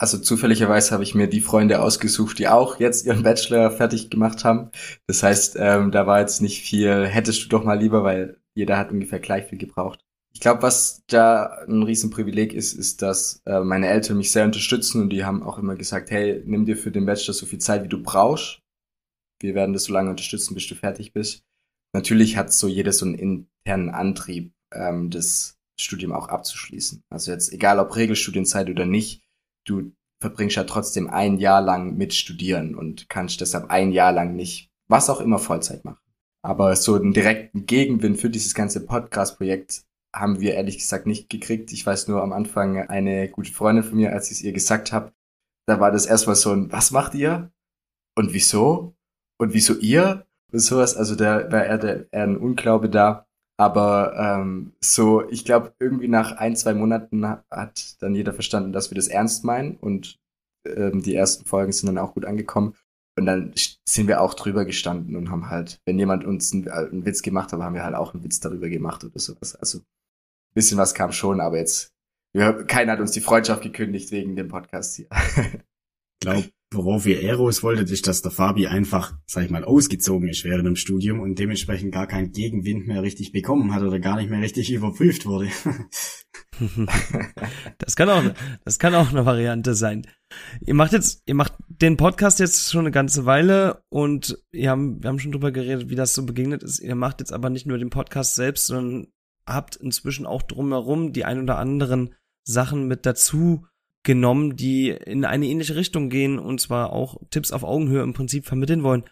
Also zufälligerweise habe ich mir die Freunde ausgesucht, die auch jetzt ihren Bachelor fertig gemacht haben. Das heißt, ähm, da war jetzt nicht viel, hättest du doch mal lieber, weil jeder hat ungefähr gleich viel gebraucht. Ich glaube, was da ein Riesenprivileg ist, ist, dass äh, meine Eltern mich sehr unterstützen und die haben auch immer gesagt, hey, nimm dir für den Bachelor so viel Zeit, wie du brauchst. Wir werden das so lange unterstützen, bis du fertig bist. Natürlich hat so jeder so einen internen Antrieb, ähm, das Studium auch abzuschließen. Also jetzt egal ob Regelstudienzeit oder nicht, du verbringst ja trotzdem ein Jahr lang mit Studieren und kannst deshalb ein Jahr lang nicht, was auch immer Vollzeit machen. Aber so einen direkten Gegenwind für dieses ganze Podcast-Projekt haben wir ehrlich gesagt nicht gekriegt. Ich weiß nur am Anfang eine gute Freundin von mir, als ich es ihr gesagt habe, da war das erstmal so ein, was macht ihr? Und wieso? Und wieso ihr? Und sowas. Also da war eher, der, eher ein Unglaube da. Aber ähm, so, ich glaube, irgendwie nach ein, zwei Monaten hat dann jeder verstanden, dass wir das ernst meinen und ähm, die ersten Folgen sind dann auch gut angekommen. Und dann sind wir auch drüber gestanden und haben halt, wenn jemand uns einen, einen Witz gemacht hat, haben wir halt auch einen Witz darüber gemacht oder sowas. Also ein bisschen was kam schon, aber jetzt, wir, keiner hat uns die Freundschaft gekündigt wegen dem Podcast hier. Ich worauf ihr Eros wolltet, ist, dass der Fabi einfach, sag ich mal, ausgezogen ist während dem Studium und dementsprechend gar keinen Gegenwind mehr richtig bekommen hat oder gar nicht mehr richtig überprüft wurde. das kann auch, das kann auch eine Variante sein. Ihr macht jetzt, ihr macht den Podcast jetzt schon eine ganze Weile und wir haben, wir haben schon drüber geredet, wie das so begegnet ist. Ihr macht jetzt aber nicht nur den Podcast selbst, sondern habt inzwischen auch drumherum die ein oder anderen Sachen mit dazu genommen, die in eine ähnliche Richtung gehen und zwar auch Tipps auf Augenhöhe im Prinzip vermitteln wollen.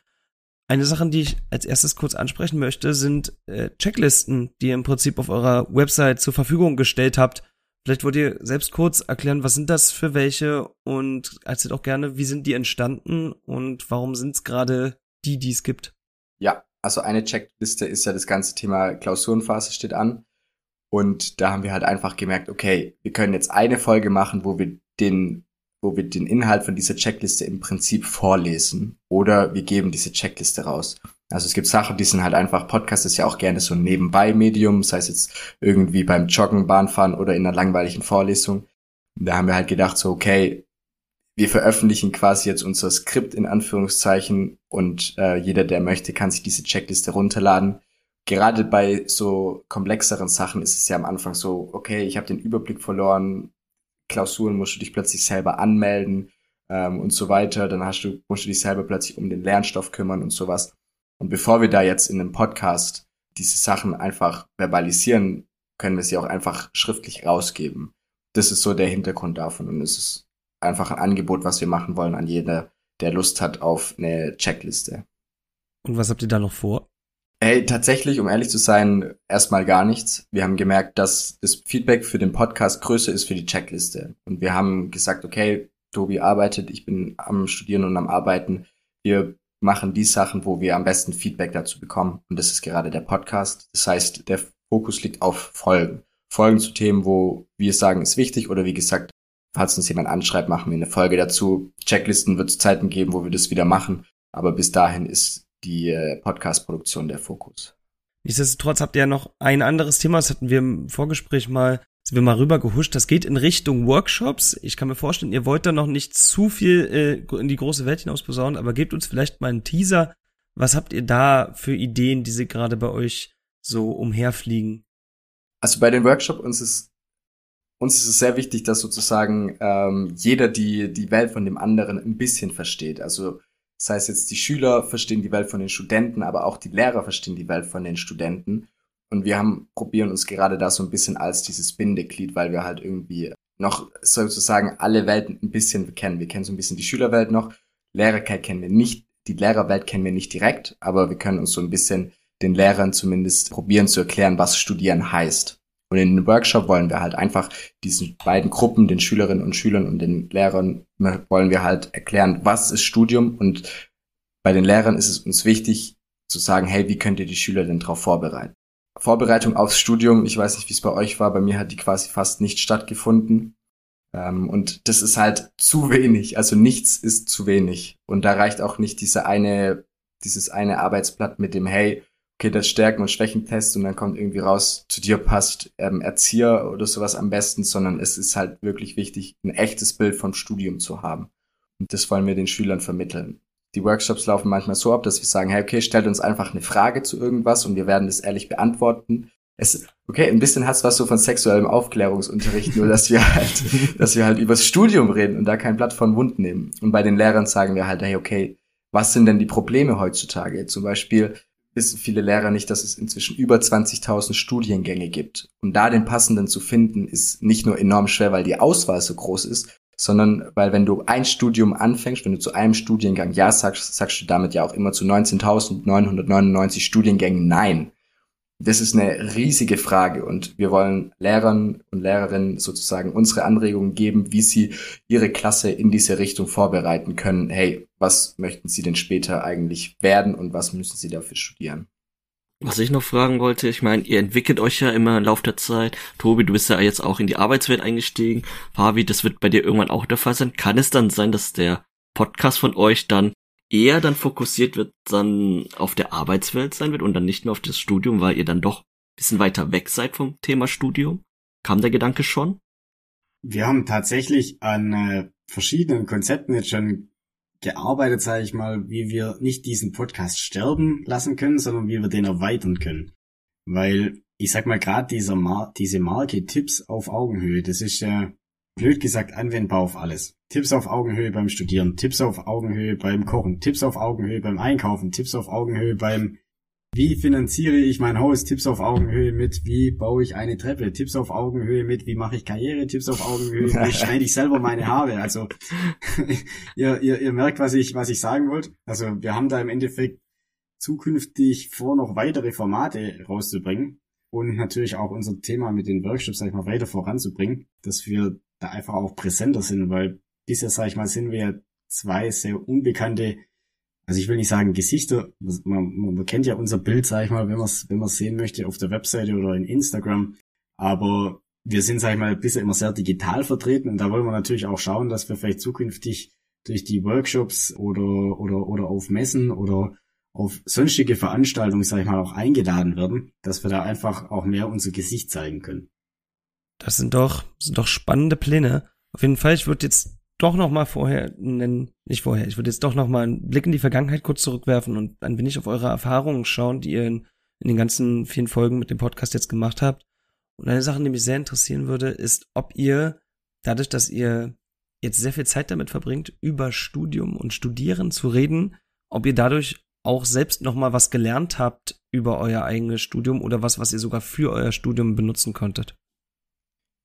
Eine Sache, die ich als erstes kurz ansprechen möchte, sind äh, Checklisten, die ihr im Prinzip auf eurer Website zur Verfügung gestellt habt. Vielleicht wollt ihr selbst kurz erklären, was sind das für welche und erzählt auch gerne, wie sind die entstanden und warum sind es gerade die, die es gibt. Ja, also eine Checkliste ist ja das ganze Thema Klausurenphase steht an. Und da haben wir halt einfach gemerkt, okay, wir können jetzt eine Folge machen, wo wir den, wo wir den Inhalt von dieser Checkliste im Prinzip vorlesen oder wir geben diese Checkliste raus. Also es gibt Sachen, die sind halt einfach, Podcast ist ja auch gerne so ein Nebenbei-Medium, sei es jetzt irgendwie beim Joggen, Bahnfahren oder in einer langweiligen Vorlesung. Da haben wir halt gedacht, so, okay, wir veröffentlichen quasi jetzt unser Skript in Anführungszeichen und äh, jeder, der möchte, kann sich diese Checkliste runterladen. Gerade bei so komplexeren Sachen ist es ja am Anfang so, okay, ich habe den Überblick verloren, Klausuren musst du dich plötzlich selber anmelden ähm, und so weiter. Dann hast du, musst du dich selber plötzlich um den Lernstoff kümmern und sowas. Und bevor wir da jetzt in einem Podcast diese Sachen einfach verbalisieren, können wir sie auch einfach schriftlich rausgeben. Das ist so der Hintergrund davon und es ist einfach ein Angebot, was wir machen wollen an jeder, der Lust hat auf eine Checkliste. Und was habt ihr da noch vor? Hey, tatsächlich, um ehrlich zu sein, erstmal gar nichts. Wir haben gemerkt, dass das Feedback für den Podcast größer ist für die Checkliste. Und wir haben gesagt, okay, Tobi arbeitet, ich bin am Studieren und am Arbeiten. Wir machen die Sachen, wo wir am besten Feedback dazu bekommen. Und das ist gerade der Podcast. Das heißt, der Fokus liegt auf Folgen. Folgen zu Themen, wo wir sagen, ist wichtig oder wie gesagt, falls uns jemand anschreibt, machen wir eine Folge dazu. Checklisten wird es Zeiten geben, wo wir das wieder machen. Aber bis dahin ist die äh, Podcast-Produktion der Fokus. Nichtsdestotrotz habt ihr ja noch ein anderes Thema, das hatten wir im Vorgespräch mal, sind wir mal rüber gehuscht. Das geht in Richtung Workshops. Ich kann mir vorstellen, ihr wollt da noch nicht zu viel äh, in die große Welt hinaus posaunen, aber gebt uns vielleicht mal einen Teaser. Was habt ihr da für Ideen, die sie gerade bei euch so umherfliegen? Also bei den Workshops uns ist uns ist es sehr wichtig, dass sozusagen ähm, jeder die die Welt von dem anderen ein bisschen versteht. Also das heißt jetzt, die Schüler verstehen die Welt von den Studenten, aber auch die Lehrer verstehen die Welt von den Studenten. Und wir haben, probieren uns gerade da so ein bisschen als dieses Bindeglied, weil wir halt irgendwie noch sozusagen alle Welten ein bisschen kennen. Wir kennen so ein bisschen die Schülerwelt noch. Lehrerkeit kennen wir nicht, die Lehrerwelt kennen wir nicht direkt, aber wir können uns so ein bisschen den Lehrern zumindest probieren zu erklären, was studieren heißt. Und in den Workshop wollen wir halt einfach diesen beiden Gruppen, den Schülerinnen und Schülern und den Lehrern, wollen wir halt erklären, was ist Studium und bei den Lehrern ist es uns wichtig zu sagen, hey, wie könnt ihr die Schüler denn darauf vorbereiten? Vorbereitung aufs Studium, ich weiß nicht, wie es bei euch war, bei mir hat die quasi fast nicht stattgefunden. Ähm, und das ist halt zu wenig, also nichts ist zu wenig. Und da reicht auch nicht diese eine, dieses eine Arbeitsblatt mit dem, hey, okay, das Stärken- und Schwächentest und dann kommt irgendwie raus, zu dir passt ähm, Erzieher oder sowas am besten, sondern es ist halt wirklich wichtig, ein echtes Bild vom Studium zu haben. Und das wollen wir den Schülern vermitteln. Die Workshops laufen manchmal so ab, dass wir sagen, hey, okay, stellt uns einfach eine Frage zu irgendwas und wir werden das ehrlich beantworten. Es, okay, ein bisschen hat's was so von sexuellem Aufklärungsunterricht, nur dass wir halt, dass wir halt übers Studium reden und da kein Blatt von Mund nehmen. Und bei den Lehrern sagen wir halt, hey, okay, was sind denn die Probleme heutzutage? Zum Beispiel, wissen viele Lehrer nicht, dass es inzwischen über 20.000 Studiengänge gibt. Und da den passenden zu finden, ist nicht nur enorm schwer, weil die Auswahl so groß ist, sondern weil wenn du ein Studium anfängst, wenn du zu einem Studiengang Ja sagst, sagst du damit ja auch immer zu 19.999 Studiengängen Nein. Das ist eine riesige Frage und wir wollen Lehrern und Lehrerinnen sozusagen unsere Anregungen geben, wie sie ihre Klasse in diese Richtung vorbereiten können. Hey, was möchten sie denn später eigentlich werden und was müssen sie dafür studieren? Was ich noch fragen wollte, ich meine, ihr entwickelt euch ja immer im Laufe der Zeit. Tobi, du bist ja jetzt auch in die Arbeitswelt eingestiegen. Fabi, das wird bei dir irgendwann auch der Fall sein. Kann es dann sein, dass der Podcast von euch dann eher dann fokussiert wird, dann auf der Arbeitswelt sein wird und dann nicht mehr auf das Studium, weil ihr dann doch ein bisschen weiter weg seid vom Thema Studium? Kam der Gedanke schon? Wir haben tatsächlich an äh, verschiedenen Konzepten jetzt schon gearbeitet, sage ich mal, wie wir nicht diesen Podcast sterben lassen können, sondern wie wir den erweitern können. Weil ich sag mal gerade dieser Mar diese Marke Tipps auf Augenhöhe, das ist ja äh, blöd gesagt anwendbar auf alles. Tipps auf Augenhöhe beim Studieren, Tipps auf Augenhöhe beim Kochen, Tipps auf Augenhöhe beim Einkaufen, Tipps auf Augenhöhe beim wie finanziere ich mein Haus, Tipps auf Augenhöhe mit, wie baue ich eine Treppe, Tipps auf Augenhöhe mit, wie mache ich Karriere, Tipps auf Augenhöhe, wie schneide ich selber meine Haare. Also ihr, ihr, ihr merkt, was ich, was ich sagen wollte. Also wir haben da im Endeffekt zukünftig vor, noch weitere Formate rauszubringen und natürlich auch unser Thema mit den Workshops, sag ich mal, weiter voranzubringen, dass wir da einfach auch präsenter sind, weil bisher, sag ich mal, sind wir zwei sehr unbekannte, also ich will nicht sagen Gesichter, man, man kennt ja unser Bild, sag ich mal, wenn man es wenn man's sehen möchte, auf der Webseite oder in Instagram, aber wir sind, sag ich mal, bisher immer sehr digital vertreten und da wollen wir natürlich auch schauen, dass wir vielleicht zukünftig durch die Workshops oder, oder, oder auf Messen oder auf sonstige Veranstaltungen, sag ich mal, auch eingeladen werden, dass wir da einfach auch mehr unser Gesicht zeigen können. Das sind doch, sind doch spannende Pläne. Auf jeden Fall, ich würde jetzt doch noch mal vorher nennen, nicht vorher, ich würde jetzt doch noch mal einen Blick in die Vergangenheit kurz zurückwerfen und ein wenig auf eure Erfahrungen schauen, die ihr in, in den ganzen vielen Folgen mit dem Podcast jetzt gemacht habt. Und eine Sache, die mich sehr interessieren würde, ist, ob ihr dadurch, dass ihr jetzt sehr viel Zeit damit verbringt, über Studium und Studieren zu reden, ob ihr dadurch auch selbst noch mal was gelernt habt über euer eigenes Studium oder was, was ihr sogar für euer Studium benutzen konntet.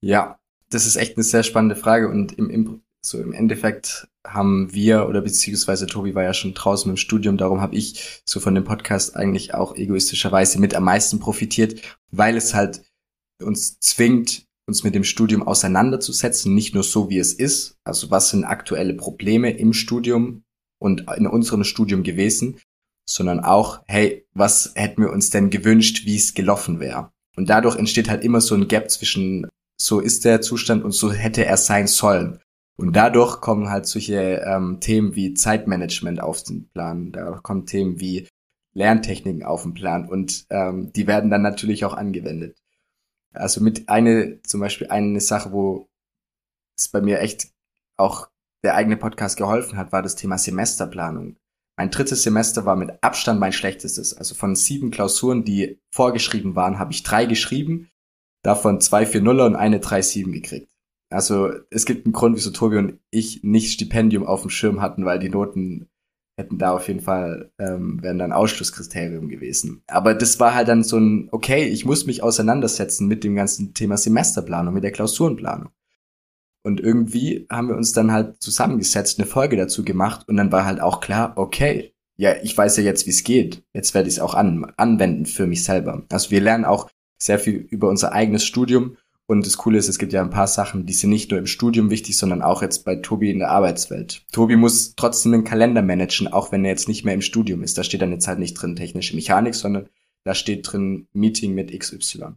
Ja, das ist echt eine sehr spannende Frage und im, im, so im Endeffekt haben wir oder beziehungsweise Tobi war ja schon draußen im Studium, darum habe ich so von dem Podcast eigentlich auch egoistischerweise mit am meisten profitiert, weil es halt uns zwingt, uns mit dem Studium auseinanderzusetzen, nicht nur so wie es ist, also was sind aktuelle Probleme im Studium und in unserem Studium gewesen, sondern auch, hey, was hätten wir uns denn gewünscht, wie es gelaufen wäre. Und dadurch entsteht halt immer so ein Gap zwischen so ist der Zustand und so hätte er sein sollen. Und dadurch kommen halt solche ähm, Themen wie Zeitmanagement auf den Plan, da kommen Themen wie Lerntechniken auf den Plan und ähm, die werden dann natürlich auch angewendet. Also mit eine, zum Beispiel eine Sache, wo es bei mir echt auch der eigene Podcast geholfen hat, war das Thema Semesterplanung. Mein drittes Semester war mit Abstand mein schlechtestes. Also von sieben Klausuren, die vorgeschrieben waren, habe ich drei geschrieben davon zwei 4-0er und eine 3-7 gekriegt. Also es gibt einen Grund, wieso Tobi und ich nicht Stipendium auf dem Schirm hatten, weil die Noten hätten da auf jeden Fall, ähm, wären dann Ausschlusskriterium gewesen. Aber das war halt dann so ein, okay, ich muss mich auseinandersetzen mit dem ganzen Thema Semesterplanung, mit der Klausurenplanung. Und irgendwie haben wir uns dann halt zusammengesetzt, eine Folge dazu gemacht und dann war halt auch klar, okay, ja, ich weiß ja jetzt, wie es geht. Jetzt werde ich es auch an, anwenden für mich selber. Also wir lernen auch sehr viel über unser eigenes Studium. Und das Coole ist, es gibt ja ein paar Sachen, die sind nicht nur im Studium wichtig, sondern auch jetzt bei Tobi in der Arbeitswelt. Tobi muss trotzdem einen Kalender managen, auch wenn er jetzt nicht mehr im Studium ist. Da steht dann jetzt halt nicht drin technische Mechanik, sondern da steht drin Meeting mit XY.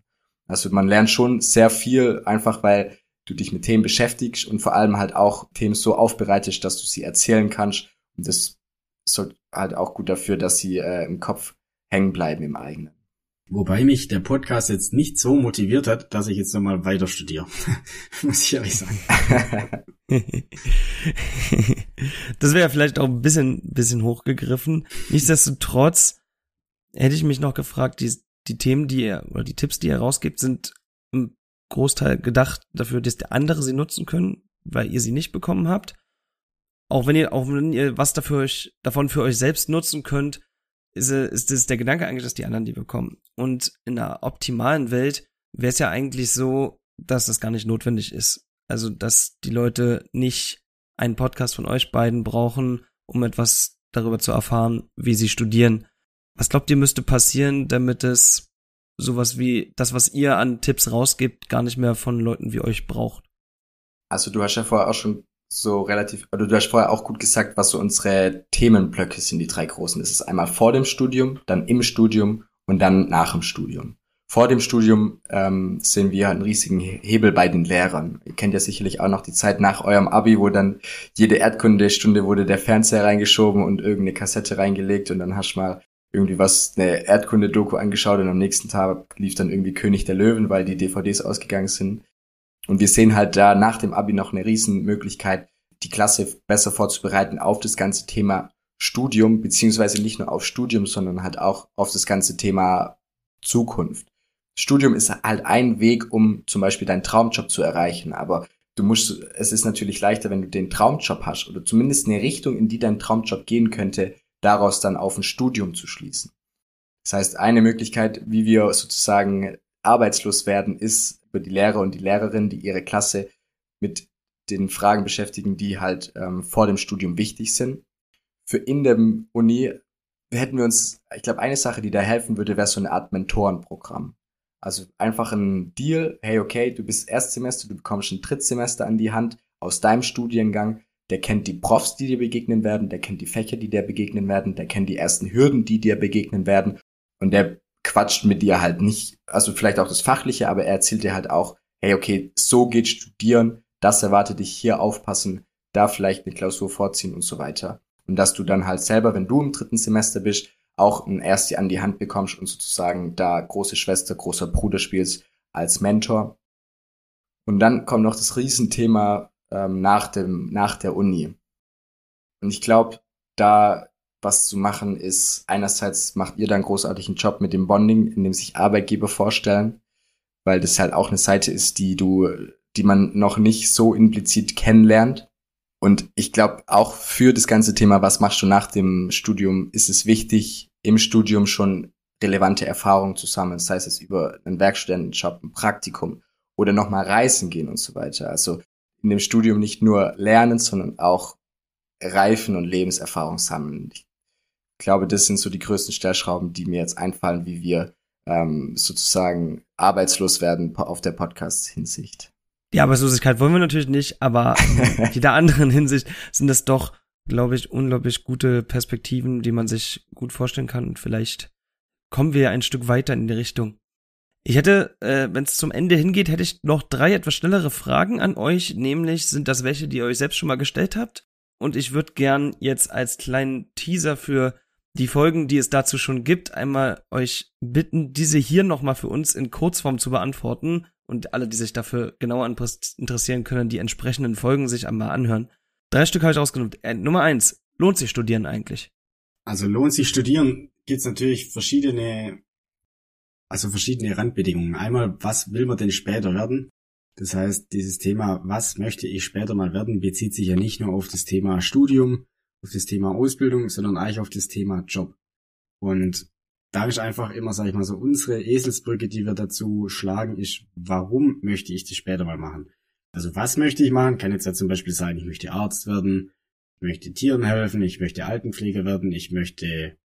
Also man lernt schon sehr viel, einfach weil du dich mit Themen beschäftigst und vor allem halt auch Themen so aufbereitest, dass du sie erzählen kannst. Und das sorgt halt auch gut dafür, dass sie äh, im Kopf hängen bleiben im eigenen. Wobei mich der Podcast jetzt nicht so motiviert hat, dass ich jetzt nochmal weiter studiere. Muss ich ehrlich sagen. das wäre vielleicht auch ein bisschen, bisschen hochgegriffen. Nichtsdestotrotz hätte ich mich noch gefragt, die, die Themen, die ihr, oder die Tipps, die ihr rausgibt, sind im Großteil gedacht dafür, dass der andere sie nutzen können, weil ihr sie nicht bekommen habt. Auch wenn ihr, auch wenn ihr was dafür euch, davon für euch selbst nutzen könnt, ist, ist es der Gedanke eigentlich, dass die anderen die bekommen. Und in einer optimalen Welt wäre es ja eigentlich so, dass das gar nicht notwendig ist. Also, dass die Leute nicht einen Podcast von euch beiden brauchen, um etwas darüber zu erfahren, wie sie studieren. Was glaubt ihr müsste passieren, damit es sowas wie das, was ihr an Tipps rausgibt, gar nicht mehr von Leuten wie euch braucht? Also du hast ja vorher auch schon so relativ, oder du hast vorher auch gut gesagt, was so unsere Themenblöcke sind, die drei großen. Das ist einmal vor dem Studium, dann im Studium und dann nach dem Studium. Vor dem Studium ähm, sehen wir einen riesigen Hebel bei den Lehrern. Ihr kennt ja sicherlich auch noch die Zeit nach eurem Abi, wo dann jede Erdkundestunde wurde der Fernseher reingeschoben und irgendeine Kassette reingelegt und dann hast du mal irgendwie was, eine Erdkunde-Doku angeschaut und am nächsten Tag lief dann irgendwie König der Löwen, weil die DVDs ausgegangen sind. Und wir sehen halt da nach dem Abi noch eine Riesenmöglichkeit, die Klasse besser vorzubereiten auf das ganze Thema Studium, beziehungsweise nicht nur auf Studium, sondern halt auch auf das ganze Thema Zukunft. Studium ist halt ein Weg, um zum Beispiel deinen Traumjob zu erreichen, aber du musst, es ist natürlich leichter, wenn du den Traumjob hast oder zumindest eine Richtung, in die dein Traumjob gehen könnte, daraus dann auf ein Studium zu schließen. Das heißt, eine Möglichkeit, wie wir sozusagen arbeitslos werden, ist über die Lehrer und die Lehrerinnen, die ihre Klasse mit den Fragen beschäftigen, die halt ähm, vor dem Studium wichtig sind. Für in der Uni hätten wir uns, ich glaube, eine Sache, die da helfen würde, wäre so eine Art Mentorenprogramm. Also einfach ein Deal, hey, okay, du bist Erstsemester, du bekommst ein Drittsemester an die Hand aus deinem Studiengang, der kennt die Profs, die dir begegnen werden, der kennt die Fächer, die dir begegnen werden, der kennt die ersten Hürden, die dir begegnen werden und der quatscht mit dir halt nicht, also vielleicht auch das Fachliche, aber er erzählt dir halt auch, hey, okay, so geht studieren, das erwartet dich hier aufpassen, da vielleicht eine Klausur vorziehen und so weiter. Und dass du dann halt selber, wenn du im dritten Semester bist, auch ein Erste an die Hand bekommst und sozusagen da große Schwester, großer Bruder spielst als Mentor. Und dann kommt noch das Riesenthema ähm, nach dem, nach der Uni. Und ich glaube, da was zu machen ist, einerseits macht ihr dann einen großartigen Job mit dem Bonding, in dem sich Arbeitgeber vorstellen, weil das halt auch eine Seite ist, die du, die man noch nicht so implizit kennenlernt. Und ich glaube, auch für das ganze Thema, was machst du nach dem Studium, ist es wichtig, im Studium schon relevante Erfahrungen zu sammeln, sei es über einen Werkstudentenjob, ein Praktikum oder nochmal reisen gehen und so weiter. Also in dem Studium nicht nur lernen, sondern auch Reifen und Lebenserfahrung sammeln. Ich glaube, das sind so die größten Stellschrauben, die mir jetzt einfallen, wie wir ähm, sozusagen arbeitslos werden auf der Podcast-Hinsicht. Die Arbeitslosigkeit wollen wir natürlich nicht, aber in jeder anderen Hinsicht sind das doch, glaube ich, unglaublich gute Perspektiven, die man sich gut vorstellen kann und vielleicht kommen wir ein Stück weiter in die Richtung. Ich hätte, äh, wenn es zum Ende hingeht, hätte ich noch drei etwas schnellere Fragen an euch, nämlich sind das welche, die ihr euch selbst schon mal gestellt habt? Und ich würde gern jetzt als kleinen Teaser für die Folgen, die es dazu schon gibt, einmal euch bitten, diese hier nochmal für uns in Kurzform zu beantworten und alle, die sich dafür genauer interessieren können, die entsprechenden Folgen sich einmal anhören. Drei Stück habe ich ausgenommen. Äh, Nummer eins, lohnt sich studieren eigentlich? Also lohnt sich studieren, gibt's natürlich verschiedene, also verschiedene Randbedingungen. Einmal, was will man denn später werden? Das heißt, dieses Thema, was möchte ich später mal werden, bezieht sich ja nicht nur auf das Thema Studium, auf das Thema Ausbildung, sondern eigentlich auf das Thema Job. Und da ist einfach immer, sag ich mal, so unsere Eselsbrücke, die wir dazu schlagen, ist, warum möchte ich das später mal machen? Also was möchte ich machen? Kann jetzt ja zum Beispiel sein, ich möchte Arzt werden, ich möchte Tieren helfen, ich möchte Altenpfleger werden, ich möchte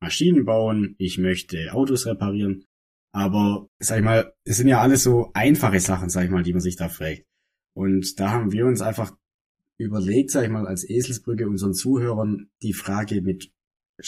Maschinen bauen, ich möchte Autos reparieren. Aber, sag ich mal, es sind ja alles so einfache Sachen, sag ich mal, die man sich da fragt. Und da haben wir uns einfach überlegt, sag ich mal, als Eselsbrücke unseren Zuhörern die Frage mit,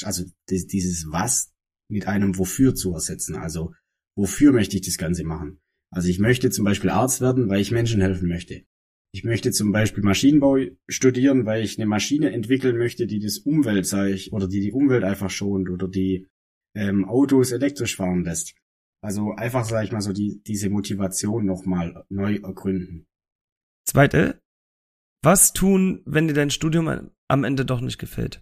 also dieses Was mit einem Wofür zu ersetzen. Also, wofür möchte ich das Ganze machen? Also ich möchte zum Beispiel Arzt werden, weil ich Menschen helfen möchte. Ich möchte zum Beispiel Maschinenbau studieren, weil ich eine Maschine entwickeln möchte, die das Umwelt, sag ich, oder die die Umwelt einfach schont oder die ähm, Autos elektrisch fahren lässt. Also einfach, sag ich mal, so die, diese Motivation nochmal neu ergründen. Zweite, was tun, wenn dir dein Studium am Ende doch nicht gefällt?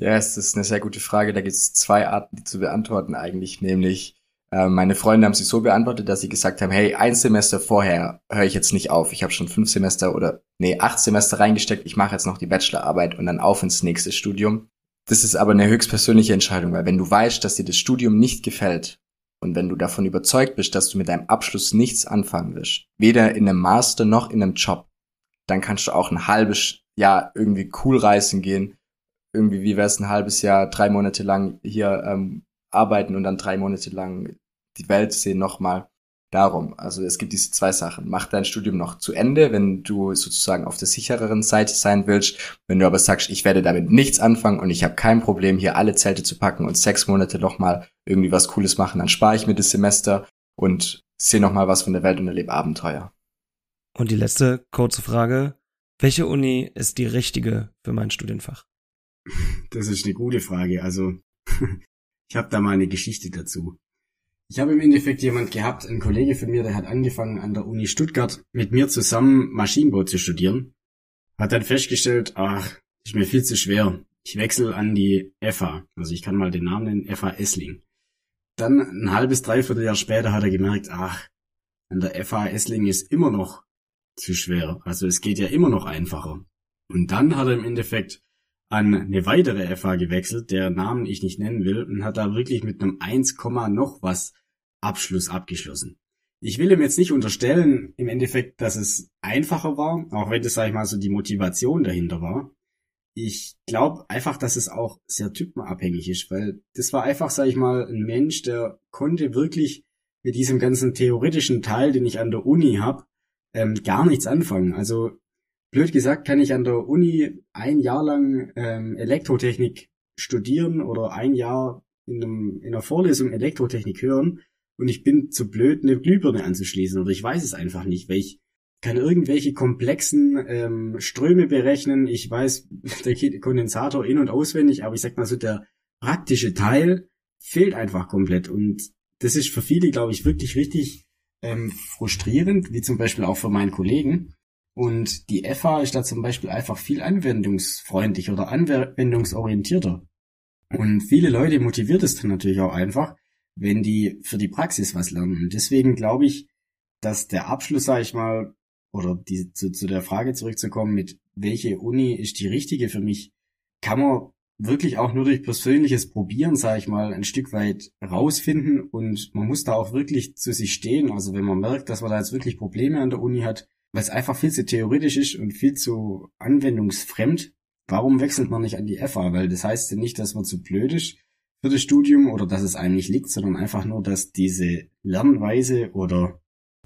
Ja, es ist eine sehr gute Frage. Da gibt es zwei Arten, die zu beantworten eigentlich, nämlich äh, meine Freunde haben sich so beantwortet, dass sie gesagt haben, hey, ein Semester vorher höre ich jetzt nicht auf. Ich habe schon fünf Semester oder nee, acht Semester reingesteckt. Ich mache jetzt noch die Bachelorarbeit und dann auf ins nächste Studium. Das ist aber eine höchstpersönliche Entscheidung, weil wenn du weißt, dass dir das Studium nicht gefällt und wenn du davon überzeugt bist, dass du mit deinem Abschluss nichts anfangen wirst, weder in einem Master noch in einem Job, dann kannst du auch ein halbes Jahr irgendwie cool reisen gehen. Irgendwie, wie wär's ein halbes Jahr, drei Monate lang hier ähm, arbeiten und dann drei Monate lang die Welt sehen nochmal. Darum, also es gibt diese zwei Sachen. Mach dein Studium noch zu Ende, wenn du sozusagen auf der sichereren Seite sein willst. Wenn du aber sagst, ich werde damit nichts anfangen und ich habe kein Problem, hier alle Zelte zu packen und sechs Monate nochmal irgendwie was Cooles machen, dann spare ich mir das Semester und sehe nochmal was von der Welt und erlebe Abenteuer. Und die letzte kurze Frage. Welche Uni ist die richtige für mein Studienfach? Das ist eine gute Frage. Also, ich habe da mal eine Geschichte dazu. Ich habe im Endeffekt jemand gehabt, ein Kollege von mir, der hat angefangen an der Uni Stuttgart mit mir zusammen Maschinenbau zu studieren. Hat dann festgestellt, ach, ist mir viel zu schwer. Ich wechsle an die FA. Also ich kann mal den Namen nennen, FA Essling. Dann ein halbes, dreiviertel Jahr später hat er gemerkt, ach, an der FA Essling ist immer noch zu schwer. Also es geht ja immer noch einfacher. Und dann hat er im Endeffekt an eine weitere FA gewechselt, der Namen ich nicht nennen will, und hat da wirklich mit einem 1, noch was Abschluss abgeschlossen. Ich will ihm jetzt nicht unterstellen, im Endeffekt, dass es einfacher war, auch wenn das, sag ich mal, so die Motivation dahinter war. Ich glaube einfach, dass es auch sehr typenabhängig ist, weil das war einfach, sag ich mal, ein Mensch, der konnte wirklich mit diesem ganzen theoretischen Teil, den ich an der Uni hab, ähm, gar nichts anfangen. Also blöd gesagt, kann ich an der Uni ein Jahr lang ähm, Elektrotechnik studieren oder ein Jahr in, einem, in einer Vorlesung Elektrotechnik hören und ich bin zu blöd, eine Glühbirne anzuschließen oder ich weiß es einfach nicht, weil ich kann irgendwelche komplexen ähm, Ströme berechnen. Ich weiß der Kondensator in- und auswendig, aber ich sag mal so, der praktische Teil fehlt einfach komplett. Und das ist für viele, glaube ich, wirklich richtig ähm, frustrierend, wie zum Beispiel auch für meinen Kollegen, und die FA ist da zum Beispiel einfach viel anwendungsfreundlicher oder anwendungsorientierter. Und viele Leute motiviert es dann natürlich auch einfach, wenn die für die Praxis was lernen. Und deswegen glaube ich, dass der Abschluss, sage ich mal, oder die, zu, zu der Frage zurückzukommen, mit welche Uni ist die richtige für mich, kann man wirklich auch nur durch persönliches Probieren, sage ich mal, ein Stück weit rausfinden und man muss da auch wirklich zu sich stehen. Also wenn man merkt, dass man da jetzt wirklich Probleme an der Uni hat, weil es einfach viel zu theoretisch ist und viel zu anwendungsfremd. Warum wechselt man nicht an die FA? Weil das heißt ja nicht, dass man zu blöd ist für das Studium oder dass es einem nicht liegt, sondern einfach nur, dass diese Lernweise oder,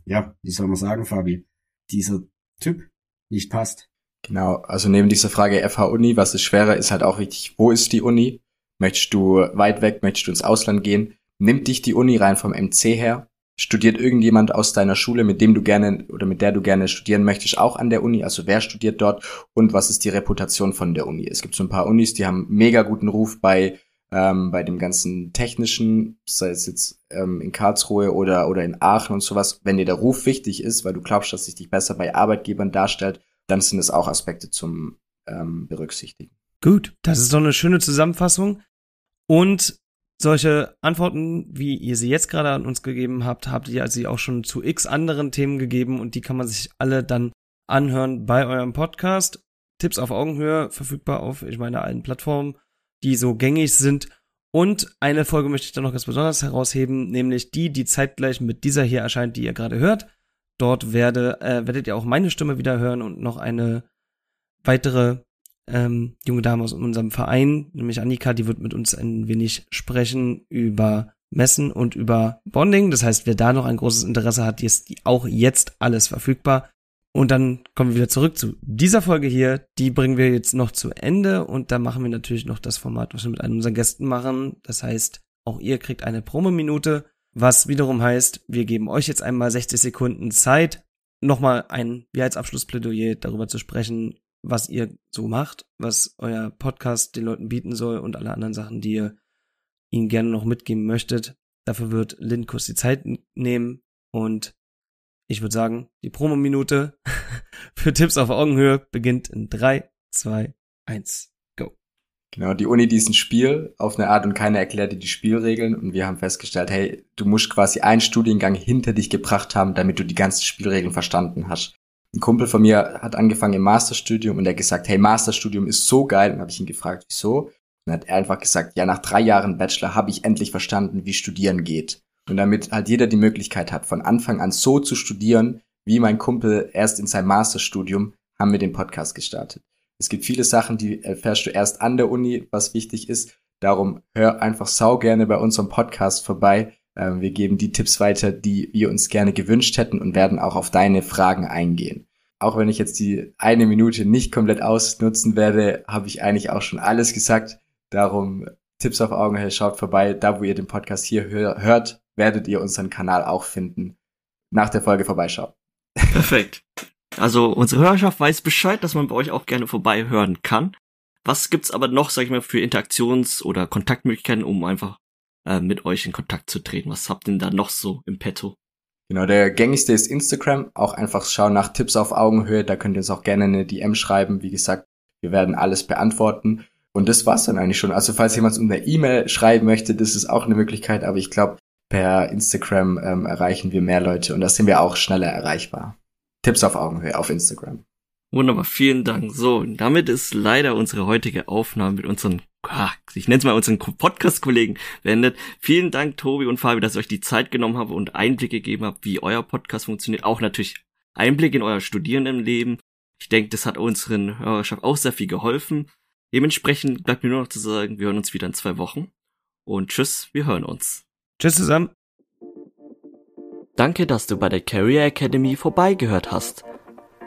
ja, wie soll man sagen, Fabi, dieser Typ nicht passt. Genau, also neben dieser Frage FH-Uni, was ist schwerer, ist halt auch wichtig, wo ist die Uni? Möchtest du weit weg, möchtest du ins Ausland gehen? Nimmt dich die Uni rein vom MC her? Studiert irgendjemand aus deiner Schule, mit dem du gerne oder mit der du gerne studieren möchtest, auch an der Uni? Also wer studiert dort und was ist die Reputation von der Uni? Es gibt so ein paar Unis, die haben mega guten Ruf bei ähm, bei dem ganzen technischen, sei es jetzt ähm, in Karlsruhe oder oder in Aachen und sowas. Wenn dir der Ruf wichtig ist, weil du glaubst, dass sich dich besser bei Arbeitgebern darstellt, dann sind es auch Aspekte zum ähm, berücksichtigen. Gut, das ist doch eine schöne Zusammenfassung. Und solche Antworten, wie ihr sie jetzt gerade an uns gegeben habt, habt ihr sie auch schon zu x anderen Themen gegeben und die kann man sich alle dann anhören bei eurem Podcast. Tipps auf Augenhöhe, verfügbar auf, ich meine, allen Plattformen, die so gängig sind. Und eine Folge möchte ich dann noch ganz besonders herausheben, nämlich die, die zeitgleich mit dieser hier erscheint, die ihr gerade hört. Dort werde, äh, werdet ihr auch meine Stimme wieder hören und noch eine weitere ähm, junge Dame aus unserem Verein, nämlich Annika, die wird mit uns ein wenig sprechen über Messen und über Bonding. Das heißt, wer da noch ein großes Interesse hat, ist auch jetzt alles verfügbar. Und dann kommen wir wieder zurück zu dieser Folge hier. Die bringen wir jetzt noch zu Ende und da machen wir natürlich noch das Format, was wir mit einem unserer Gästen machen. Das heißt, auch ihr kriegt eine Promo-Minute, was wiederum heißt, wir geben euch jetzt einmal 60 Sekunden Zeit, nochmal ein, wie als Abschlussplädoyer darüber zu sprechen, was ihr so macht, was euer Podcast den Leuten bieten soll und alle anderen Sachen, die ihr ihnen gerne noch mitgeben möchtet. Dafür wird Lynn kurz die Zeit nehmen und ich würde sagen, die Promo-Minute für Tipps auf Augenhöhe beginnt in 3, 2, 1, go. Genau, die Uni, die ist ein Spiel auf eine Art und keiner erklärt dir die Spielregeln und wir haben festgestellt, hey, du musst quasi einen Studiengang hinter dich gebracht haben, damit du die ganzen Spielregeln verstanden hast. Ein Kumpel von mir hat angefangen im Masterstudium und er gesagt, hey, Masterstudium ist so geil. Und habe ich ihn gefragt, wieso? Und hat er einfach gesagt, ja, nach drei Jahren Bachelor habe ich endlich verstanden, wie studieren geht. Und damit halt jeder die Möglichkeit hat, von Anfang an so zu studieren, wie mein Kumpel erst in seinem Masterstudium, haben wir den Podcast gestartet. Es gibt viele Sachen, die erfährst du erst an der Uni, was wichtig ist. Darum hör einfach sau gerne bei unserem Podcast vorbei. Ähm, wir geben die Tipps weiter, die wir uns gerne gewünscht hätten und werden auch auf deine Fragen eingehen. Auch wenn ich jetzt die eine Minute nicht komplett ausnutzen werde, habe ich eigentlich auch schon alles gesagt. Darum Tipps auf Augenhöhe, schaut vorbei. Da, wo ihr den Podcast hier hört, werdet ihr unseren Kanal auch finden. Nach der Folge vorbeischauen. Perfekt. Also unsere Hörerschaft weiß Bescheid, dass man bei euch auch gerne vorbei hören kann. Was gibt's aber noch, sag ich mal, für Interaktions- oder Kontaktmöglichkeiten, um einfach äh, mit euch in Kontakt zu treten? Was habt ihr denn da noch so im Petto? Genau, der gängigste ist Instagram. Auch einfach schauen nach Tipps auf Augenhöhe. Da könnt ihr uns auch gerne eine DM schreiben. Wie gesagt, wir werden alles beantworten. Und das war's dann eigentlich schon. Also falls jemand um eine E-Mail schreiben möchte, das ist auch eine Möglichkeit. Aber ich glaube, per Instagram ähm, erreichen wir mehr Leute und da sind wir auch schneller erreichbar. Tipps auf Augenhöhe auf Instagram. Wunderbar, vielen Dank. So, damit ist leider unsere heutige Aufnahme mit unseren, ich nenne es mal unseren Podcast-Kollegen beendet. Vielen Dank, Tobi und Fabi, dass ihr euch die Zeit genommen habt und Einblicke gegeben habt, wie euer Podcast funktioniert. Auch natürlich Einblick in euer Studierendenleben. Ich denke, das hat unseren Hörerschaft auch sehr viel geholfen. Dementsprechend bleibt mir nur noch zu sagen, wir hören uns wieder in zwei Wochen. Und tschüss, wir hören uns. Tschüss zusammen. Danke, dass du bei der Career Academy vorbeigehört hast.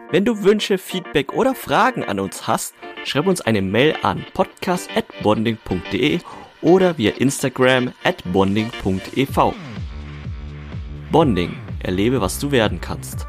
Wenn du Wünsche, Feedback oder Fragen an uns hast, schreib uns eine Mail an podcast@bonding.de oder via Instagram at bonding.ev. Bonding, erlebe, was du werden kannst.